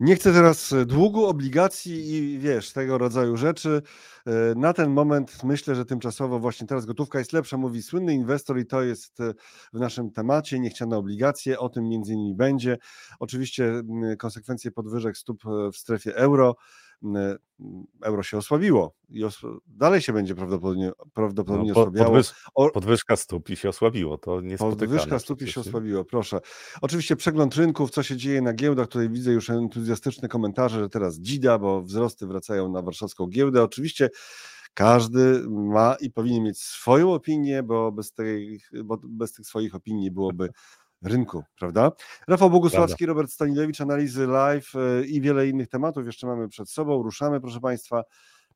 Nie chcę teraz długu, obligacji i wiesz, tego rodzaju rzeczy. E, na ten moment myślę, że tymczasowo właśnie teraz gotówka jest lepsza, mówi słynny inwestor i to jest e, w naszym temacie. Niechciane obligacje, o tym między innymi będzie. Oczywiście konsekwencje podwyżek stóp e, w strefie euro euro się osłabiło i dalej się będzie prawdopodobnie, prawdopodobnie no, po, osłabiało. Podwyż podwyżka stóp i się osłabiło, to nie Podwyżka stóp i się osłabiło, proszę. Oczywiście przegląd rynków, co się dzieje na giełdach, tutaj widzę już entuzjastyczne komentarze, że teraz dzida, bo wzrosty wracają na warszawską giełdę. Oczywiście każdy ma i powinien mieć swoją opinię, bo bez, tej, bo bez tych swoich opinii byłoby rynku, prawda? Rafał Bogusławski, prawda. Robert Stanilewicz, analizy live e, i wiele innych tematów jeszcze mamy przed sobą. Ruszamy, proszę Państwa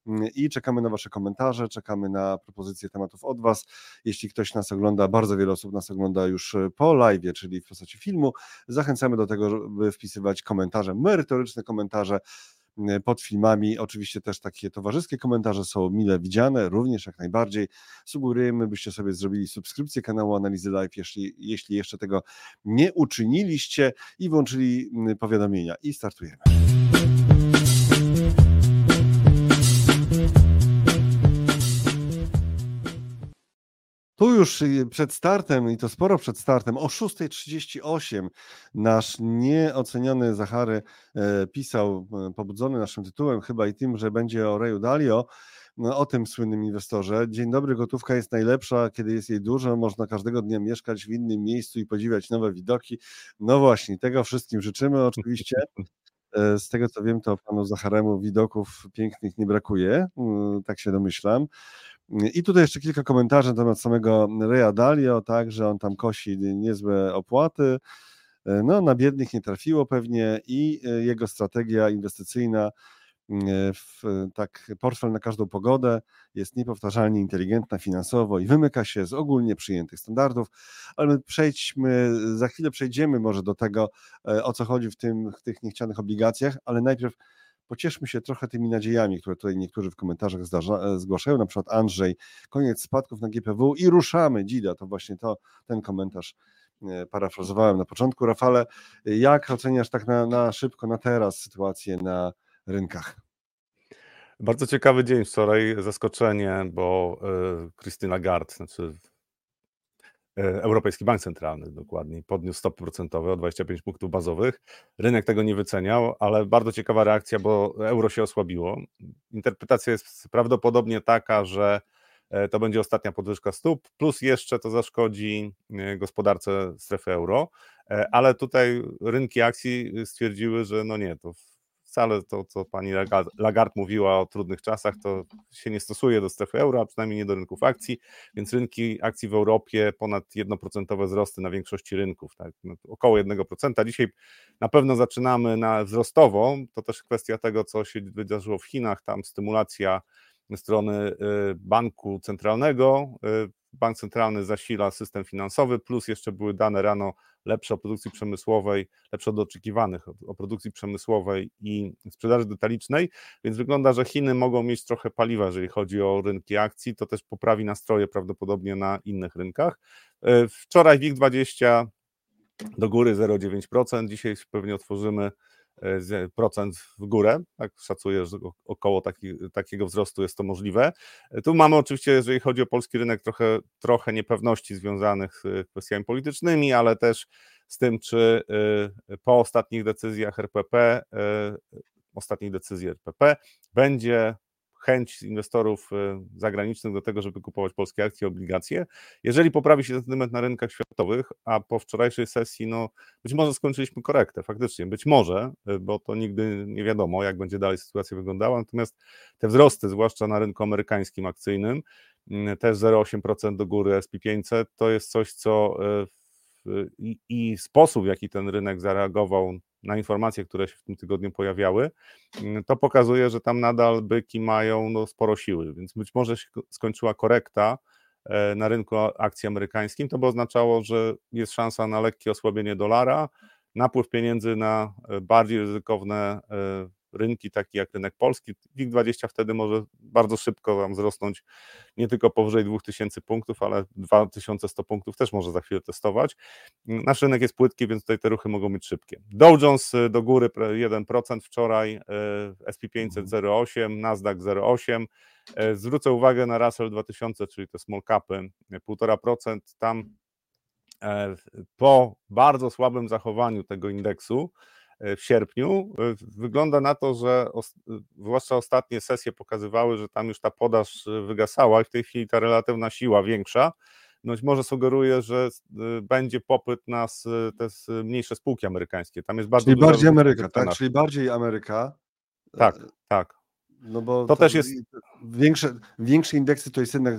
mm, i czekamy na Wasze komentarze, czekamy na propozycje tematów od Was. Jeśli ktoś nas ogląda, bardzo wiele osób nas ogląda już e, po live, czyli w postaci filmu, zachęcamy do tego, żeby wpisywać komentarze, merytoryczne komentarze pod filmami. Oczywiście też takie towarzyskie komentarze są mile widziane, również jak najbardziej. Sugerujemy, byście sobie zrobili subskrypcję kanału Analizy Live, jeśli, jeśli jeszcze tego nie uczyniliście i włączyli powiadomienia. I startujemy. Tu już y, przed startem, i to sporo przed startem, o 6.38 nasz nieoceniony Zachary e, pisał, e, pobudzony naszym tytułem, chyba i tym, że będzie o Reju Dalio, no, o tym słynnym inwestorze. Dzień dobry, gotówka jest najlepsza, kiedy jest jej dużo, można każdego dnia mieszkać w innym miejscu i podziwiać nowe widoki. No właśnie, tego wszystkim życzymy oczywiście. E, z tego co wiem, to panu Zacharemu widoków pięknych nie brakuje, mm, tak się domyślam. I tutaj jeszcze kilka komentarzy na temat samego Reya Dalio, tak, że on tam kosi niezłe opłaty. E, no, na biednych nie trafiło pewnie i e, jego strategia inwestycyjna e, w tak portfel na każdą pogodę jest niepowtarzalnie inteligentna finansowo i wymyka się z ogólnie przyjętych standardów, ale my przejdźmy, za chwilę przejdziemy może do tego, o co chodzi w, tym, w tych niechcianych obligacjach, ale najpierw pocieszmy się trochę tymi nadziejami, które tutaj niektórzy w komentarzach zdarza, e, zgłaszają, na przykład Andrzej, koniec spadków na GPW i ruszamy, Dzida, to właśnie to, ten komentarz e, parafrazowałem na początku. Rafale, jak oceniasz tak na, na szybko, na teraz sytuację na rynkach? Bardzo ciekawy dzień wczoraj, zaskoczenie, bo Krystyna e, Gard, znaczy Europejski Bank Centralny dokładnie podniósł stopy procentowe o 25 punktów bazowych. Rynek tego nie wyceniał, ale bardzo ciekawa reakcja, bo euro się osłabiło. Interpretacja jest prawdopodobnie taka, że e, to będzie ostatnia podwyżka stóp, plus jeszcze to zaszkodzi e, gospodarce strefy euro, ale tutaj rynki akcji stwierdziły, że no nie, to wcale to, co pani Lagarde mówiła o trudnych czasach, to się nie stosuje do strefy euro, a przynajmniej nie do rynków akcji, więc rynki akcji w Europie ponad 1% wzrosty na większości rynków, tak, no, około 1%. Dzisiaj na pewno zaczynamy na wzrostowo, to też kwestia tego, co się wydarzyło w Chinach, tam stymulacja strony y, banku centralnego, y, bank centralny zasila system finansowy, plus jeszcze były dane rano lepsze o produkcji przemysłowej, lepsze od oczekiwanych o produkcji przemysłowej i sprzedaży detalicznej, więc wygląda, że Chiny mogą mieć trochę paliwa, jeżeli chodzi o rynki akcji, to też poprawi nastroje prawdopodobnie na innych rynkach. E, wczoraj WIG20 do góry 0,9%, dzisiaj pewnie otworzymy w górę, tak szacuję, że około taki, takiego wzrostu jest to możliwe. Tu mamy oczywiście, jeżeli chodzi o polski rynek, trochę, trochę niepewności związanych z kwestiami politycznymi, ale też z tym, czy po ostatnich decyzjach RPP, ostatniej decyzji RPP będzie chęć inwestorów y, zagranicznych do tego, żeby kupować polskie akcje, obligacje. Jeżeli poprawi się sentyment na rynkach światowych, a po wczorajszej sesji, no być może skończyliśmy korektę, faktycznie, być może, y, bo to nigdy nie wiadomo, jak będzie dalej sytuacja wyglądała, natomiast te wzrosty, zwłaszcza na rynku amerykańskim akcyjnym, y, też 0,8% do góry SP500, to jest coś, co i, i sposób, w jaki ten rynek zareagował na informacje, które się w tym tygodniu pojawiały, mm, to pokazuje, że tam nadal byki mają no, sporo siły, więc być może się skończyła korekta e, na rynku akcji amerykańskim, to by oznaczało, że jest szansa na lekkie osłabienie dolara, napływ pieniędzy na e, bardziej ryzykowne e, rynki, takie jak rynek polski. WIG20 wtedy może bardzo szybko tam wzrosnąć nie tylko powyżej 2000 punktów, ale 2100 punktów też może za chwilę testować. Nasz rynek jest płytki, więc tutaj te ruchy mogą być szybkie. Dow Jones do góry 1% wczoraj, SP500 0,8, Nasdaq 0,8. Zwrócę uwagę na Russell 2000, czyli te small capy, 1,5%. Tam po bardzo słabym zachowaniu tego indeksu w sierpniu, e, wygląda na to, że zwłaszcza ostatnie sesje pokazywały, że tam już ta podaż wygasała i w tej chwili ta relatywna siła większa. Być może sugeruje, że będzie popyt na te mniejsze spółki amerykańskie. Tam jest bardzo Czyli bardziej Ameryka, tak? Czyli bardziej Ameryka. Tak, tak. No bo to też jest. Większe, większe indeksy to jest jednak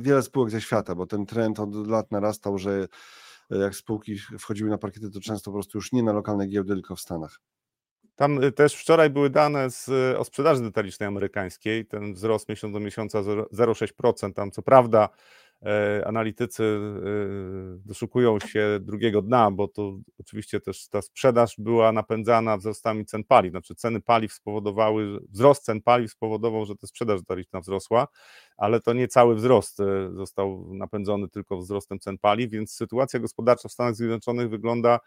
wiele spółek ze świata, bo ten trend od lat narastał, że jak spółki wchodziły na parkiety, to często po prostu już nie na lokalne giełdy, tylko w Stanach. Tam y, też wczoraj były dane z, o sprzedaży detalicznej amerykańskiej. Ten wzrost miesiąc do miesiąca 0,6%. Tam co prawda analitycy e, doszukują się drugiego dna, bo to oczywiście też ta sprzedaż była napędzana wzrostami cen paliw, znaczy ceny paliw spowodowały, wzrost cen paliw spowodował, że ta sprzedaż detaliczna wzrosła, ale to nie cały wzrost e, został napędzony tylko wzrostem cen paliw, więc sytuacja gospodarcza w Stanach Zjednoczonych wygląda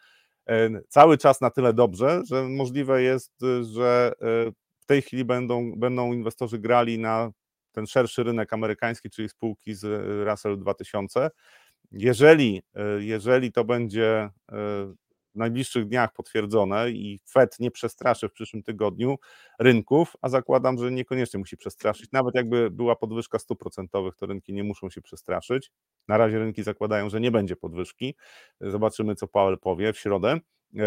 cały czas na tyle dobrze, że możliwe jest, że w tej chwili będą, będą inwestorzy grali na ten szerszy rynek amerykański, czyli spółki z e, Russell 2000. Jeżeli, e, jeżeli to będzie e, w najbliższych dniach potwierdzone i Fed nie przestraszy w przyszłym tygodniu rynków, a zakładam, że niekoniecznie musi przestraszyć, nawet jakby była podwyżka stóp procentowych, to rynki nie muszą się przestraszyć. Na razie rynki zakładają, że nie będzie podwyżki. Zobaczymy, co Powell powie w środę.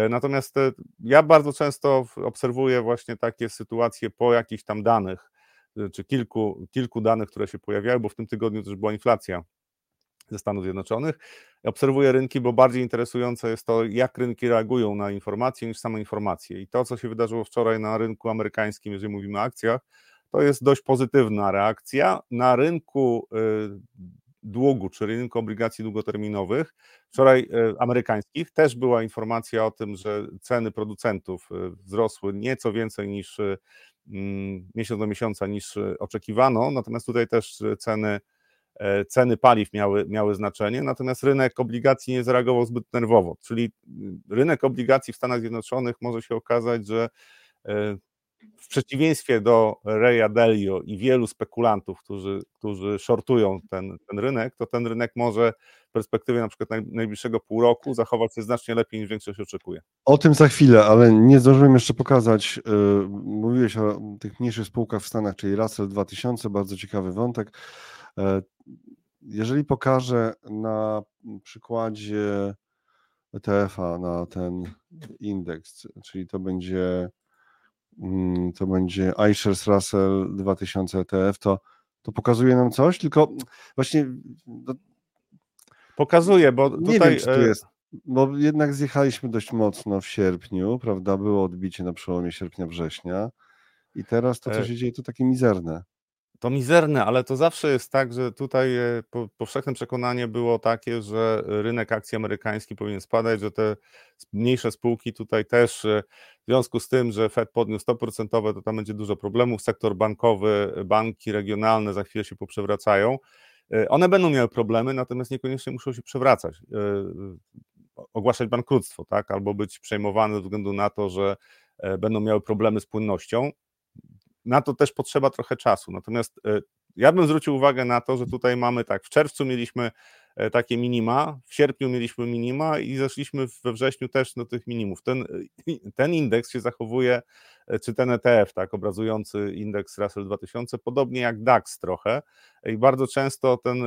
Natomiast ja bardzo często obserwuję właśnie takie sytuacje po jakichś tam danych, Y, czy kilku, kilku danych, które się pojawiały, bo w tym tygodniu też była inflacja ze Stanów Zjednoczonych. Obserwuję rynki, bo bardziej interesujące jest to, jak rynki reagują na informacje niż same informacje. I to, co się wydarzyło wczoraj na rynku amerykańskim, jeżeli mówimy o akcjach, to jest dość pozytywna reakcja. Na rynku y, długu, czy rynku obligacji długoterminowych, wczoraj y, amerykańskich, też była informacja o tym, że ceny producentów wzrosły nieco więcej niż Mm, miesiąc do miesiąca niż e, oczekiwano, natomiast tutaj też e, ceny, e, ceny paliw miały, miały znaczenie, natomiast rynek obligacji nie zareagował zbyt nerwowo, czyli mm, rynek obligacji w Stanach Zjednoczonych może się okazać, że w przeciwieństwie do Reya Delio i wielu spekulantów, którzy, którzy shortują ten, ten rynek, to ten rynek może w perspektywie na przykład najbliższego pół roku zachować się znacznie lepiej niż większość oczekuje. O tym za chwilę, ale nie zdążyłem jeszcze pokazać. Yy, mówiłeś o tych mniejszych spółkach w Stanach, czyli Russell 2000, bardzo ciekawy wątek. Yy, jeżeli pokażę na przykładzie ETF-a na ten indeks, czyli to będzie to będzie iShares Russell 2000 ETF, to, to pokazuje nam coś, tylko właśnie... No, pokazuje, bo nie tutaj... Wiem, czy tu e, jest, bo jednak zjechaliśmy dość mocno w sierpniu, prawda, było odbicie na przełomie sierpnia-września i teraz to, co e, się dzieje, to takie mizerne to mizerne, ale to zawsze jest tak, że tutaj e, powszechne przekonanie było takie, że rynek akcji amerykański powinien spadać, że te mniejsze spółki tutaj też, e, w związku z tym, że Fed podniósł stopy procentowe, to tam będzie dużo problemów. Sektor bankowy, banki regionalne za chwilę się poprzewracają. E, one będą miały problemy, natomiast niekoniecznie muszą się przewracać, ogłaszać bankructwo, tak? albo być przejmowane ze względu na to, że będą miały problemy z płynnością na to też potrzeba trochę czasu. Natomiast e, ja bym zwrócił uwagę na to, że tutaj mamy tak, w czerwcu mieliśmy e, takie minima, w sierpniu mieliśmy minima i zeszliśmy we wrześniu też do tych minimów. Ten, e, ten indeks się zachowuje, czy ten ETF, tak, obrazujący indeks Russell 2000, podobnie jak DAX trochę i bardzo często ten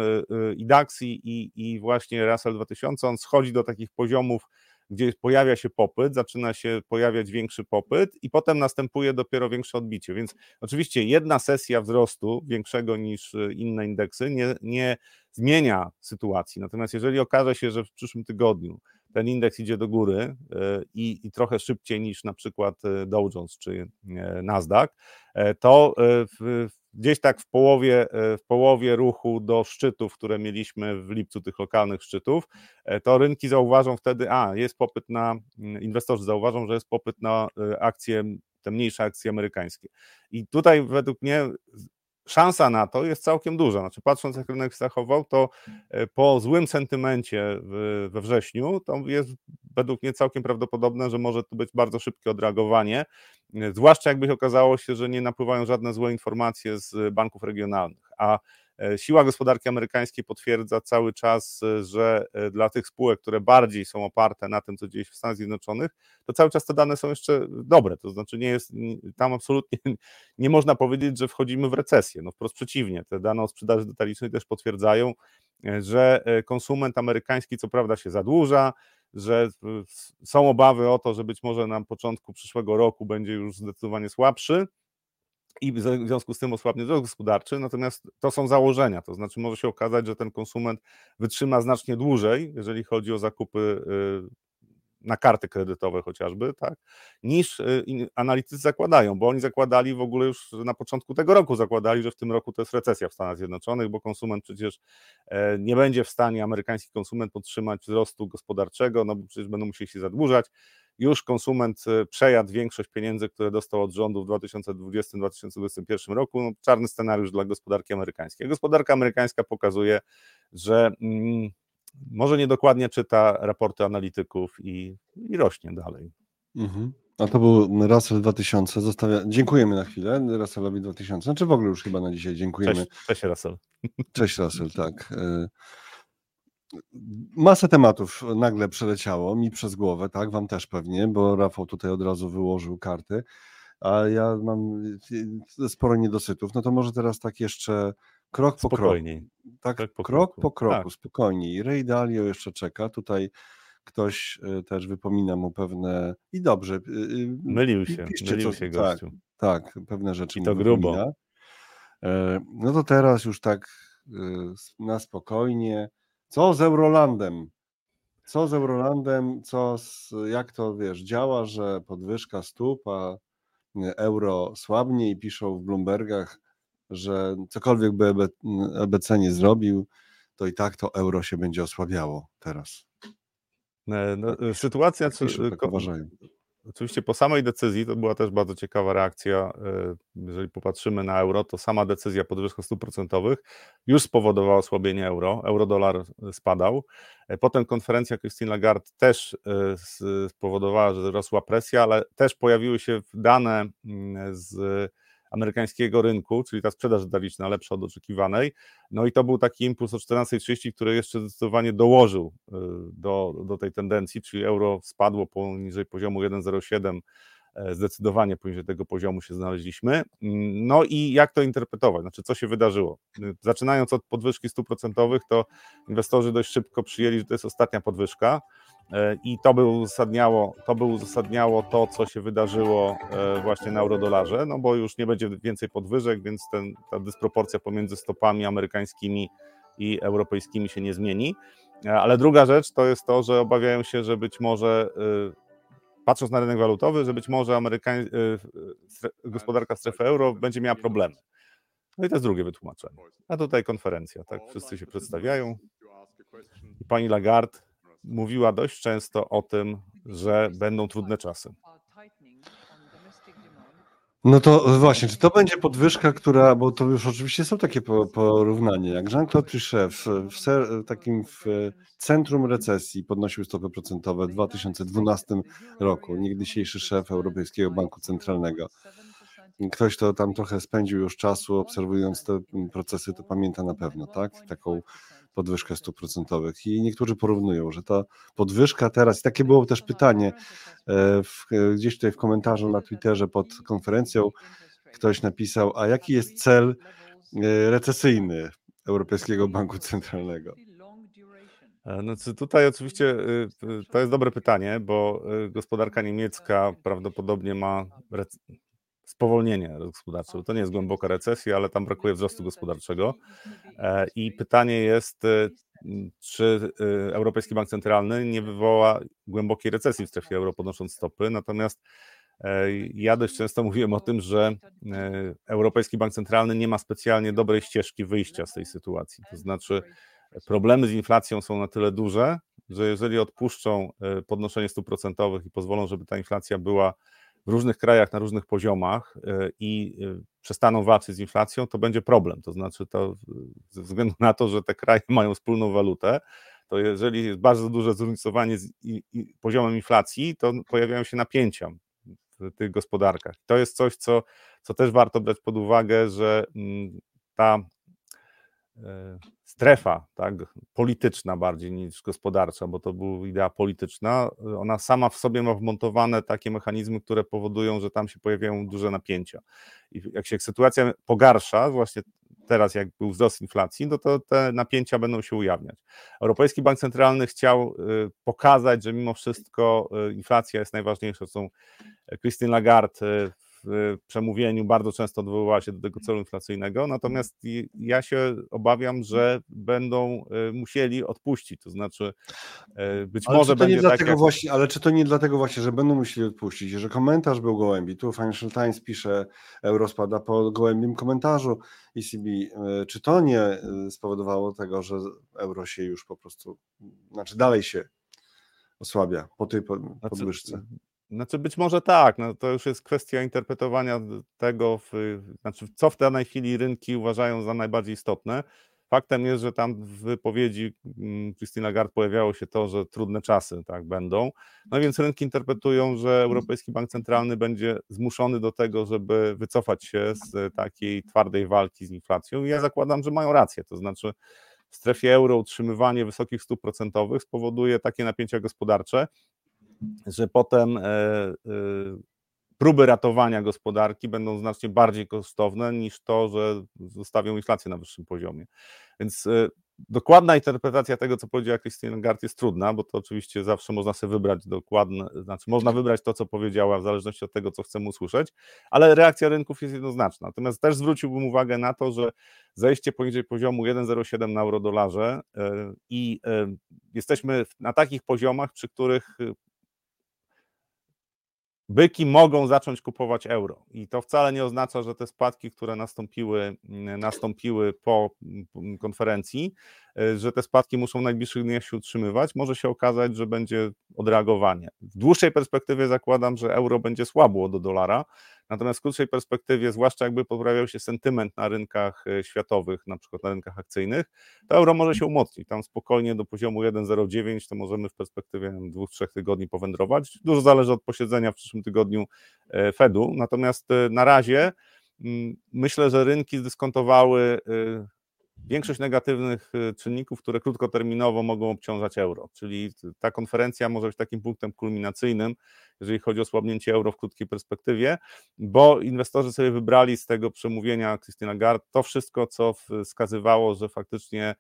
i DAX i, i właśnie Russell 2000, on schodzi do takich poziomów gdzie pojawia się popyt, zaczyna się pojawiać większy popyt i potem następuje dopiero większe odbicie. Więc oczywiście jedna sesja wzrostu większego niż e, inne indeksy nie, nie zmienia sytuacji. Natomiast jeżeli okaże się, że w przyszłym tygodniu ten indeks idzie do góry e, i, i, trochę szybciej niż na przykład e, Dow Jones czy Nasdaq, to w, gdzieś tak w połowie, e, w połowie ruchu do szczytów, które mieliśmy w lipcu, tych lokalnych szczytów, e, to rynki zauważą wtedy, a jest popyt na, mm, inwestorzy zauważą, że jest popyt na e, akcje te mniejsze akcje amerykańskie. I tutaj według mnie szansa na to jest całkiem duża. Znaczy, patrząc jak rynek zachował, to e, po złym sentymencie we wrześniu, to jest według mnie całkiem prawdopodobne, że może to być bardzo szybkie odreagowanie, e, zwłaszcza jakby okazało się, że nie napływają żadne złe informacje z banków regionalnych. A siła gospodarki amerykańskiej potwierdza cały czas, e, że e, dla tych spółek, które bardziej są oparte na tym, co dzieje się w Stanach Zjednoczonych, to cały czas te dane są jeszcze dobre. To znaczy, nie jest tam absolutnie nie można powiedzieć, że wchodzimy w recesję. No wprost przeciwnie, te dane o sprzedaży detalicznej też potwierdzają, że konsument amerykański co prawda się zadłuża, że są obawy o to, że być może na początku przyszłego roku będzie już zdecydowanie słabszy, i w związku z tym osłabnie wzrost gospodarczy, natomiast to są założenia, to znaczy może się okazać, że ten konsument wytrzyma znacznie dłużej, jeżeli chodzi o zakupy y, na karty kredytowe chociażby, tak, niż y, analitycy zakładają, bo oni zakładali w ogóle już na początku tego roku, zakładali, że w tym roku to jest recesja w Stanach Zjednoczonych, bo konsument przecież e, nie będzie w stanie, amerykański konsument podtrzymać wzrostu gospodarczego, no bo przecież będą musieli się zadłużać, już konsument e, przejadł większość pieniędzy, które dostał od rządu w 2020-2021 roku. No, czarny scenariusz dla gospodarki amerykańskiej. Gospodarka amerykańska pokazuje, że mm, może niedokładnie czyta raporty analityków i, i rośnie dalej. Mhm. A to był Russell 2000. Zostawia... Dziękujemy na chwilę Russellowi 2000. Znaczy w ogóle już chyba na dzisiaj dziękujemy. Cześć, cześć Russell. Cześć Russell, tak. E, Masę tematów nagle przeleciało mi przez głowę, tak? Wam też pewnie, bo Rafał tutaj od razu wyłożył karty, a ja mam sporo niedosytów. No to może teraz tak jeszcze krok po kroku. Tak, krok po krok kroku, po kroku tak. spokojniej. Ray Dalio jeszcze czeka. Tutaj ktoś e, też wypomina mu pewne i dobrze. E, e, mylił się, piszcie, mylił co, się tak, gościu. Tak, tak, pewne rzeczy I to grubo. No to teraz już tak na spokojnie. Co z Eurolandem? Co z Eurolandem? Co z, jak to wiesz, działa, że podwyżka stóp, a euro słabnie i piszą w Bloombergach, że cokolwiek by EBC nie zrobił, to i tak to euro się będzie osłabiało teraz. No, no, sytuacja, tak piszą, tak uważają. Oczywiście po samej decyzji to była też bardzo ciekawa reakcja. E, jeżeli popatrzymy na euro, to sama decyzja podwyżki stóp procentowych już spowodowała osłabienie euro. Euro-dolar spadał. E, potem konferencja Christine Lagarde też e, spowodowała, że rosła presja, ale też pojawiły się dane mm, z amerykańskiego rynku, czyli ta sprzedaż detaliczna lepsza od oczekiwanej. No i to był taki impuls o 14.30, który jeszcze zdecydowanie dołożył y, do, do tej tendencji, czyli euro spadło poniżej poziomu 1,07 e, zdecydowanie poniżej tego poziomu się znaleźliśmy. Mm, no i jak to interpretować? Znaczy, co się wydarzyło? Zaczynając od podwyżki stóp procentowych, to inwestorzy dość szybko przyjęli, że to jest ostatnia podwyżka. E, I to by uzasadniało, to by uzasadniało to, co się wydarzyło e, właśnie na eurodolarze, no bo już nie będzie więcej podwyżek, więc ten, ta dysproporcja pomiędzy stopami amerykańskimi i europejskimi się nie zmieni. E, ale druga rzecz to jest to, że obawiają się, że być może, patrząc na rynek walutowy, że być może amerykań... gospodarka strefy euro będzie miała problemy. No i to jest drugie wytłumaczenie. A tutaj konferencja, tak? Wszyscy się przedstawiają. I pani Lagarde mówiła dość często o tym, że będą trudne czasy. No to właśnie, czy to będzie podwyżka, która, bo to już oczywiście są takie porównania, jak Jean-Claude Trichet w, w, takim w centrum recesji podnosił stopy procentowe w 2012 roku, niegdysiejszy szef Europejskiego Banku Centralnego. Ktoś, kto tam trochę spędził już czasu obserwując te procesy, to pamięta na pewno, tak? Taką podwyżkę stóp procentowych. I niektórzy porównują, że ta podwyżka teraz, takie było też pytanie e, w, gdzieś tutaj w komentarzu na Twitterze pod konferencją, ktoś napisał, a jaki jest cel e, recesyjny Europejskiego Banku Centralnego? Znaczy tutaj oczywiście to jest dobre pytanie, bo gospodarka niemiecka prawdopodobnie ma spowolnienie gospodarcze. To nie jest głęboka recesja, ale tam brakuje wzrostu gospodarczego. E, I pytanie jest, e, czy e, Europejski Bank Centralny nie wywoła głębokiej recesji w strefie euro, podnosząc stopy. Natomiast ja dość często mówiłem o tym, że Europejski Bank Centralny nie ma specjalnie dobrej ścieżki wyjścia z tej sytuacji. To znaczy, problemy z inflacją są na tyle duże, że jeżeli odpuszczą podnoszenie stóp procentowych i pozwolą, żeby ta inflacja była w różnych krajach na różnych poziomach e, i e, przestaną walczyć z inflacją, to będzie problem. To znaczy, to ze względu na to, że te kraje mają wspólną walutę, to jeżeli jest bardzo duże zróżnicowanie z poziomem inflacji, to pojawiają się napięcia w tych gospodarkach. To jest coś, co, co też warto brać pod uwagę, że mm, ta strefa tak, polityczna bardziej niż gospodarcza, bo to była idea polityczna, ona sama w sobie ma wmontowane takie mechanizmy, które powodują, że tam się pojawiają duże napięcia. I jak się sytuacja pogarsza, właśnie teraz jak był wzrost inflacji, no to te napięcia będą się ujawniać. Europejski Bank Centralny chciał y, pokazać, że mimo wszystko y, inflacja jest najważniejsza. Są Christine Lagarde y, przemówieniu bardzo często odwoływała się do tego celu inflacyjnego, natomiast ja się obawiam, że będą e, musieli odpuścić, to znaczy e, być ale może będzie tak jak... właśnie, Ale czy to nie dlatego właśnie, że będą musieli odpuścić, że komentarz był gołębi, tu Financial Times pisze, euro spada po gołębim komentarzu ECB, e, czy to nie spowodowało tego, że euro się już po prostu, znaczy dalej się osłabia po tej podwyżce? Znaczy być może tak, no to już jest kwestia interpretowania tego, w, znaczy co w danej chwili rynki uważają za najbardziej istotne. Faktem jest, że tam w wypowiedzi mm, Christine Lagarde pojawiało się to, że trudne czasy tak będą. No więc rynki interpretują, że Europejski Bank Centralny będzie zmuszony do tego, żeby wycofać się z takiej twardej walki z inflacją. I ja zakładam, że mają rację. To znaczy w strefie euro utrzymywanie wysokich stóp procentowych spowoduje takie napięcia gospodarcze, że potem e, e, próby ratowania gospodarki będą znacznie bardziej kosztowne niż to, że zostawią inflację na wyższym poziomie. Więc e, dokładna interpretacja tego, co powiedziała Christine Lagarde jest trudna, bo to oczywiście zawsze można sobie wybrać dokładne, znaczy można wybrać to, co powiedziała w zależności od tego, co chcemy usłyszeć, ale reakcja rynków jest jednoznaczna. Natomiast też zwróciłbym uwagę na to, że zejście poniżej poziomu 1,07 na euro-dolarze i jesteśmy na takich poziomach, przy których byki mogą zacząć kupować euro. I to wcale nie oznacza, że te spadki, które nastąpiły, mm, nastąpiły po mm, konferencji, y, że te spadki muszą w najbliższych dniach się utrzymywać. Może się okazać, że będzie odreagowanie. W dłuższej perspektywie zakładam, że euro będzie słabło do dolara, Natomiast w krótszej perspektywie, zwłaszcza jakby poprawiał się sentyment na rynkach e, światowych, na przykład na rynkach akcyjnych, to euro może się umocnić. Tam spokojnie do poziomu 1,09 to możemy w perspektywie dwóch, trzech tygodni powędrować. Dużo zależy od posiedzenia w przyszłym tygodniu e, Fedu. Natomiast e, na razie mm, myślę, że rynki zdyskontowały większość negatywnych czynników, które krótkoterminowo mogą obciążać euro. Czyli ta konferencja może być takim punktem kulminacyjnym, jeżeli chodzi o słabnięcie euro w krótkiej perspektywie, bo inwestorzy sobie wybrali z tego przemówienia Christina Gard to wszystko, co wskazywało, że faktycznie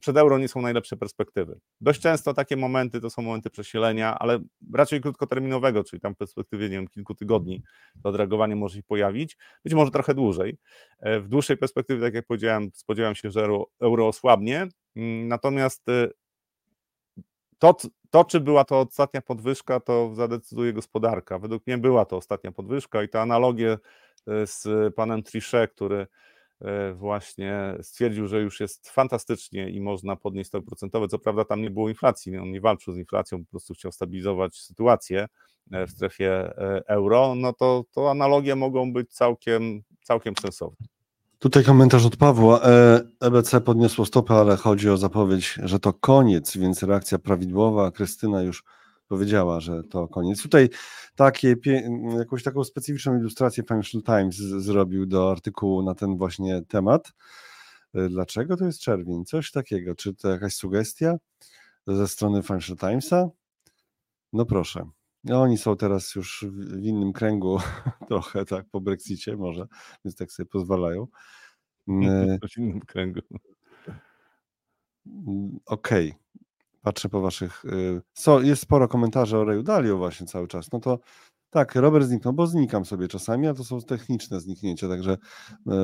przed euro nie są najlepsze perspektywy. Dość często takie momenty to są momenty przesilenia, ale raczej krótkoterminowego, czyli tam w perspektywie, nie wiem, kilku tygodni to odreagowanie może się pojawić, być może trochę dłużej. E, w dłuższej perspektywie, tak jak powiedziałem, spodziewam się, że euro, euro osłabnie, mm, natomiast e, to, to, czy była to ostatnia podwyżka, to zadecyduje gospodarka. Według mnie była to ostatnia podwyżka i te analogie e, z panem Trichet, który właśnie stwierdził, że już jest fantastycznie i można podnieść stopy procentowe. Co prawda tam nie było inflacji, on nie walczył z inflacją, po prostu chciał stabilizować sytuację e, w strefie euro, no to, to analogie mogą być całkiem, całkiem sensowne. Tutaj komentarz od Pawła. EBC podniosło stopę, ale chodzi o zapowiedź, że to koniec, więc reakcja prawidłowa. Krystyna już powiedziała, że to koniec. Tutaj takie, jakąś taką specyficzną ilustrację Financial Times zrobił do artykułu na ten właśnie temat. E, dlaczego to jest czerwień? Coś takiego. Czy to jakaś sugestia ze strony Financial Timesa? No proszę. No, oni są teraz już w innym kręgu, trochę tak po Brexicie może, więc tak sobie pozwalają. Mm, w innym kręgu. Mm, okej. Okay. Patrzę po waszych. Y, so, jest sporo komentarzy o Reju Dalio właśnie cały czas. No to tak, Robert zniknął, bo znikam sobie czasami, a to są techniczne zniknięcia, także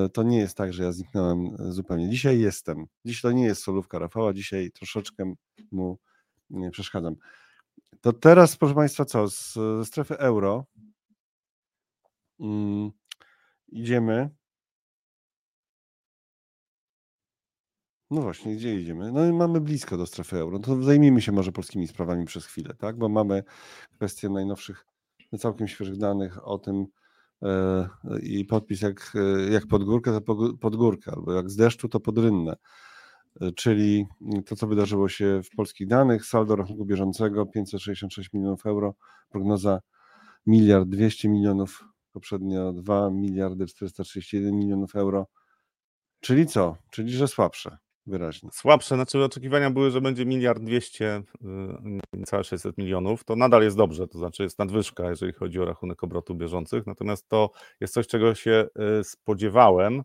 y, to nie jest tak, że ja zniknąłem y, zupełnie. Dzisiaj jestem. Dziś to nie jest solówka Rafała, dzisiaj troszeczkę mu przeszkadzam. To teraz, proszę Państwa, co? Z, strefy euro mm, idziemy. No właśnie, gdzie idziemy? No i mamy blisko do strefy euro. No to zajmijmy się może polskimi sprawami przez chwilę, tak? Bo mamy kwestię najnowszych całkiem świeżych danych o tym e, i podpis jak, jak pod górkę, to pod górkę, albo jak z deszczu, to pod rynnę. Czyli to, co wydarzyło się w polskich danych, saldo rachunku bieżącego 566 milionów euro, prognoza miliard 200 milionów, poprzednio 2 miliardy 431 milionów euro. Czyli co? Czyli, że słabsze wyraźnie. Słabsze, znaczy oczekiwania były, że będzie miliard dwieście, y, niecałe 600 milionów, to nadal jest dobrze, to znaczy jest nadwyżka, jeżeli chodzi o rachunek obrotu bieżących, natomiast to jest coś, czego się y, spodziewałem,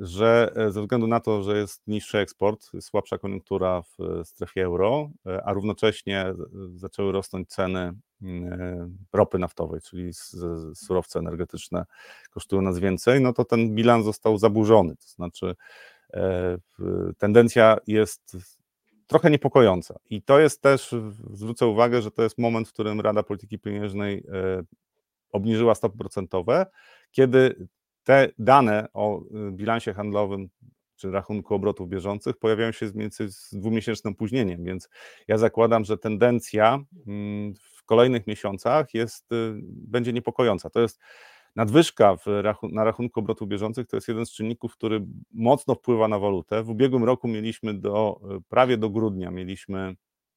że y, ze względu na to, że jest niższy eksport, słabsza koniunktura w strefie euro, a równocześnie zaczęły rosnąć ceny ropy naftowej, czyli surowce energetyczne kosztują nas więcej, no to ten bilans został zaburzony, to znaczy E, tendencja jest trochę niepokojąca. I to jest też, zwrócę uwagę, że to jest moment, w którym Rada Polityki Pieniężnej e, obniżyła stopy procentowe, kiedy te dane o y, bilansie handlowym czy rachunku obrotów bieżących pojawiają się między z dwumiesięcznym opóźnieniem, więc ja zakładam, że tendencja mm, w kolejnych miesiącach jest, będzie niepokojąca. To jest Nadwyżka rachu na rachunku obrotu bieżących to jest jeden z czynników, który mocno wpływa na walutę. W ubiegłym roku mieliśmy do, prawie do grudnia, mieliśmy,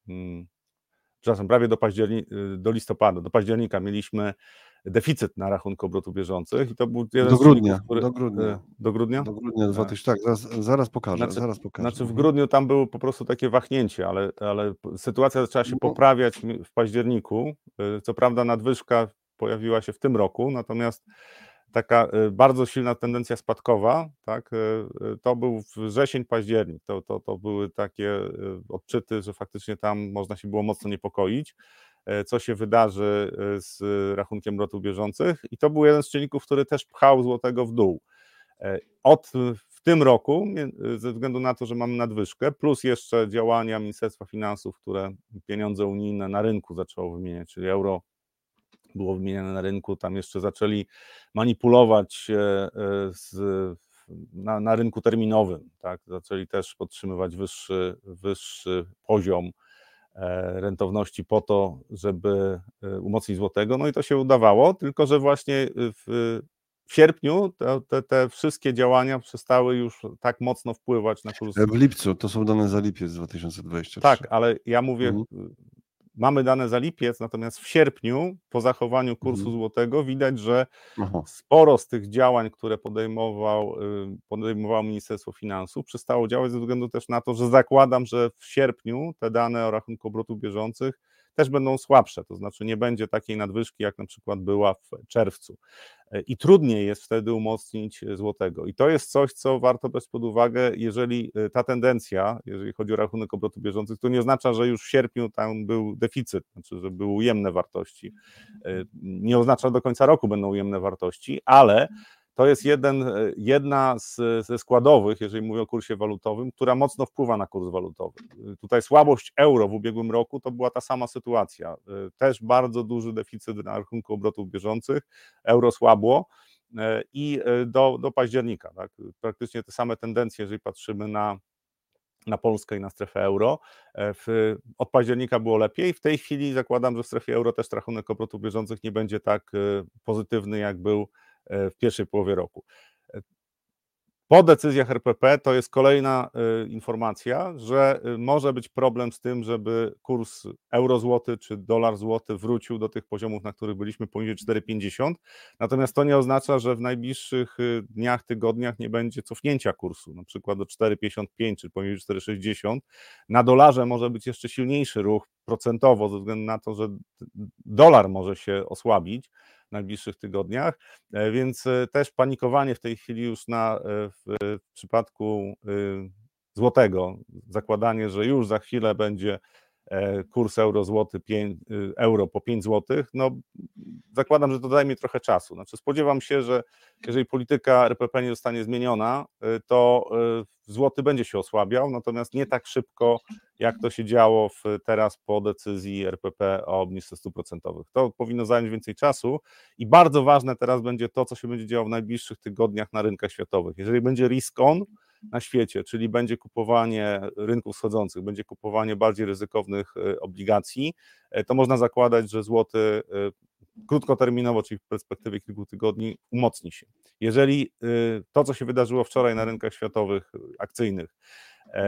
hmm, przepraszam, prawie do, października, do listopada, do października mieliśmy deficyt na rachunku obrotu bieżących i to był jeden do z grudnia, który, do grudnia. Do grudnia? Do grudnia 2000, tak, zaraz, zaraz pokażę, znaczy, zaraz pokażę. Znaczy w grudniu tam było po prostu takie wahnięcie, ale, ale sytuacja zaczęła się poprawiać w październiku. E, co prawda nadwyżka pojawiła się w tym roku, natomiast taka y, bardzo silna tendencja spadkowa, tak, y, y, to był wrzesień, październik, to, to, to były takie odczyty, że faktycznie tam można się było mocno niepokoić, e, co się wydarzy z rachunkiem lotów bieżących i to był jeden z czynników, który też pchał złotego w dół. E, od w tym roku, ze względu na to, że mamy nadwyżkę, plus jeszcze działania Ministerstwa Finansów, które pieniądze unijne na rynku zaczęło wymieniać, czyli euro było wymieniane na rynku, tam jeszcze zaczęli manipulować e, e, z, na, na rynku terminowym, tak? zaczęli też podtrzymywać wyższy, wyższy poziom e, rentowności po to, żeby umocnić złotego, no i to się udawało, tylko że właśnie w, w sierpniu te, te, te, wszystkie działania przestały już tak mocno wpływać na kurs. W lipcu, to są dane za lipiec 2023. Tak, ale ja mówię mhm. Mamy dane za lipiec, natomiast w sierpniu, po zachowaniu kursu mhm. złotego, widać, że Aha. sporo z tych działań, które podejmował, y, podejmowało Ministerstwo Finansów, przestało działać ze względu też na to, że zakładam, że w sierpniu te dane o rachunku obrotów bieżących też będą słabsze, to znaczy nie będzie takiej nadwyżki, jak na przykład była w czerwcu. E, I trudniej jest wtedy umocnić złotego. I to jest coś, co warto brać pod uwagę, jeżeli e, ta tendencja, jeżeli chodzi o rachunek obrotu bieżących, to nie oznacza, że już w sierpniu tam był deficyt, znaczy, że były ujemne wartości. E, nie oznacza, że do końca roku będą ujemne wartości, ale to jest jeden, e, jedna z, ze składowych, jeżeli mówię o kursie walutowym, która mocno wpływa na kurs walutowy. E, tutaj słabość euro w ubiegłym roku to była ta sama sytuacja. E, też bardzo duży deficyt na rachunku obrotów bieżących, euro słabło i do, do października. Tak? Praktycznie te same tendencje, jeżeli patrzymy na, na Polskę i na strefę euro. W, od października było lepiej. W tej chwili zakładam, że w strefie euro też rachunek obrotów bieżących nie będzie tak pozytywny, jak był w pierwszej połowie roku. E, po decyzjach RPP to jest kolejna e, informacja, że może być problem z tym, żeby kurs euro-złoty czy dolar-złoty wrócił do tych poziomów, na których byliśmy poniżej 4,50. Natomiast to nie oznacza, że w najbliższych dniach, tygodniach nie będzie cofnięcia kursu, na przykład do 4,55 czy poniżej 4,60. Na dolarze może być jeszcze silniejszy ruch procentowo, ze względu na to, że dolar może się osłabić najbliższych tygodniach, e, więc e, też panikowanie w tej chwili już na, e, w przypadku złotego, zakładanie, że już za chwilę będzie kurs euro-złoty euro po 5 zł, no zakładam, że to daje mi trochę czasu. Znaczy spodziewam się, że jeżeli polityka RPP nie zostanie zmieniona, to złoty będzie się osłabiał, natomiast nie tak szybko, jak to się działo w, teraz po decyzji RPP o obniżce stóp procentowych. To powinno zająć więcej czasu i bardzo ważne teraz będzie to, co się będzie działo w najbliższych tygodniach na rynkach światowych. Jeżeli będzie risk on na świecie, czyli będzie kupowanie rynków wschodzących, będzie kupowanie bardziej ryzykownych e, obligacji, e, to można zakładać, że złoty e, krótkoterminowo, czyli w perspektywie kilku tygodni, umocni się. Jeżeli to, co się wydarzyło wczoraj na rynkach światowych akcyjnych,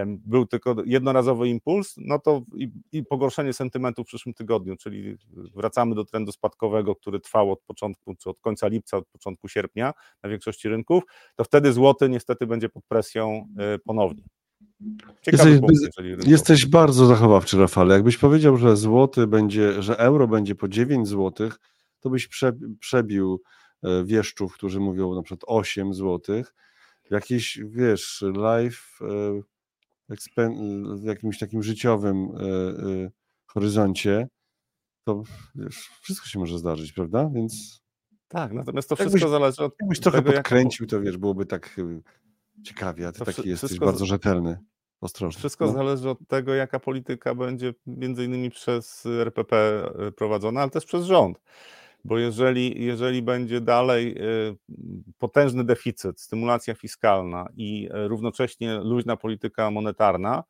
był tylko jednorazowy impuls, no to i, i, pogorszenie sentymentu w przyszłym tygodniu, czyli wracamy do trendu spadkowego, który trwał od początku, czy od końca lipca, od początku sierpnia na większości rynków, to wtedy złoty niestety będzie pod presją e, ponownie. Ciekawy jesteś, punkt, jesteś bardzo zachowawczy, Rafale. Jakbyś powiedział, że złoty będzie, że euro będzie po 9 złotych, to byś prze, przebił e, wieszczów, którzy mówią na przykład 8 złotych. Jakiś, wiesz, live e, w jakimś takim życiowym e, e, horyzoncie, to wiesz, wszystko się może zdarzyć, prawda? Więc. Tak, natomiast to wszystko jakbyś, zależy od. Jakbyś trochę tego, podkręcił, jak... to wiesz, byłoby tak e, ciekawie, a ty to taki jesteś bardzo rzetelny. Ostrożny. Wszystko no. zależy od tego, jaka polityka będzie między innymi przez RPP prowadzona, ale też przez rząd bo jeżeli, jeżeli będzie dalej y, potężny deficyt, stymulacja fiskalna i y, równocześnie luźna polityka monetarna,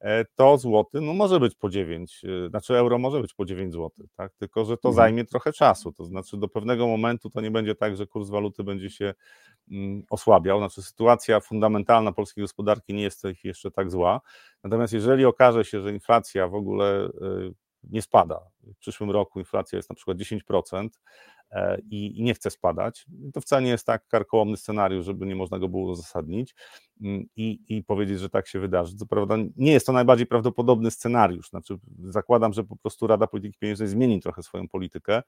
e, to złoty no może być po 9, y, znaczy euro może być po 9 zł, tak? tylko że to mhm. zajmie trochę czasu, to znaczy do pewnego momentu to nie będzie tak, że kurs waluty będzie się mm, osłabiał, znaczy sytuacja fundamentalna polskiej gospodarki nie jest jeszcze tak zła, natomiast jeżeli okaże się, że inflacja w ogóle nie spada. W przyszłym roku inflacja jest na przykład 10% e, i, nie chce spadać. To wcale nie jest tak karkołomny scenariusz, żeby nie można go było uzasadnić mm, i, i powiedzieć, że tak się wydarzy. Co prawda nie jest to najbardziej prawdopodobny scenariusz. Znaczy, zakładam, że po prostu Rada Polityki Pieniężnej zmieni trochę swoją politykę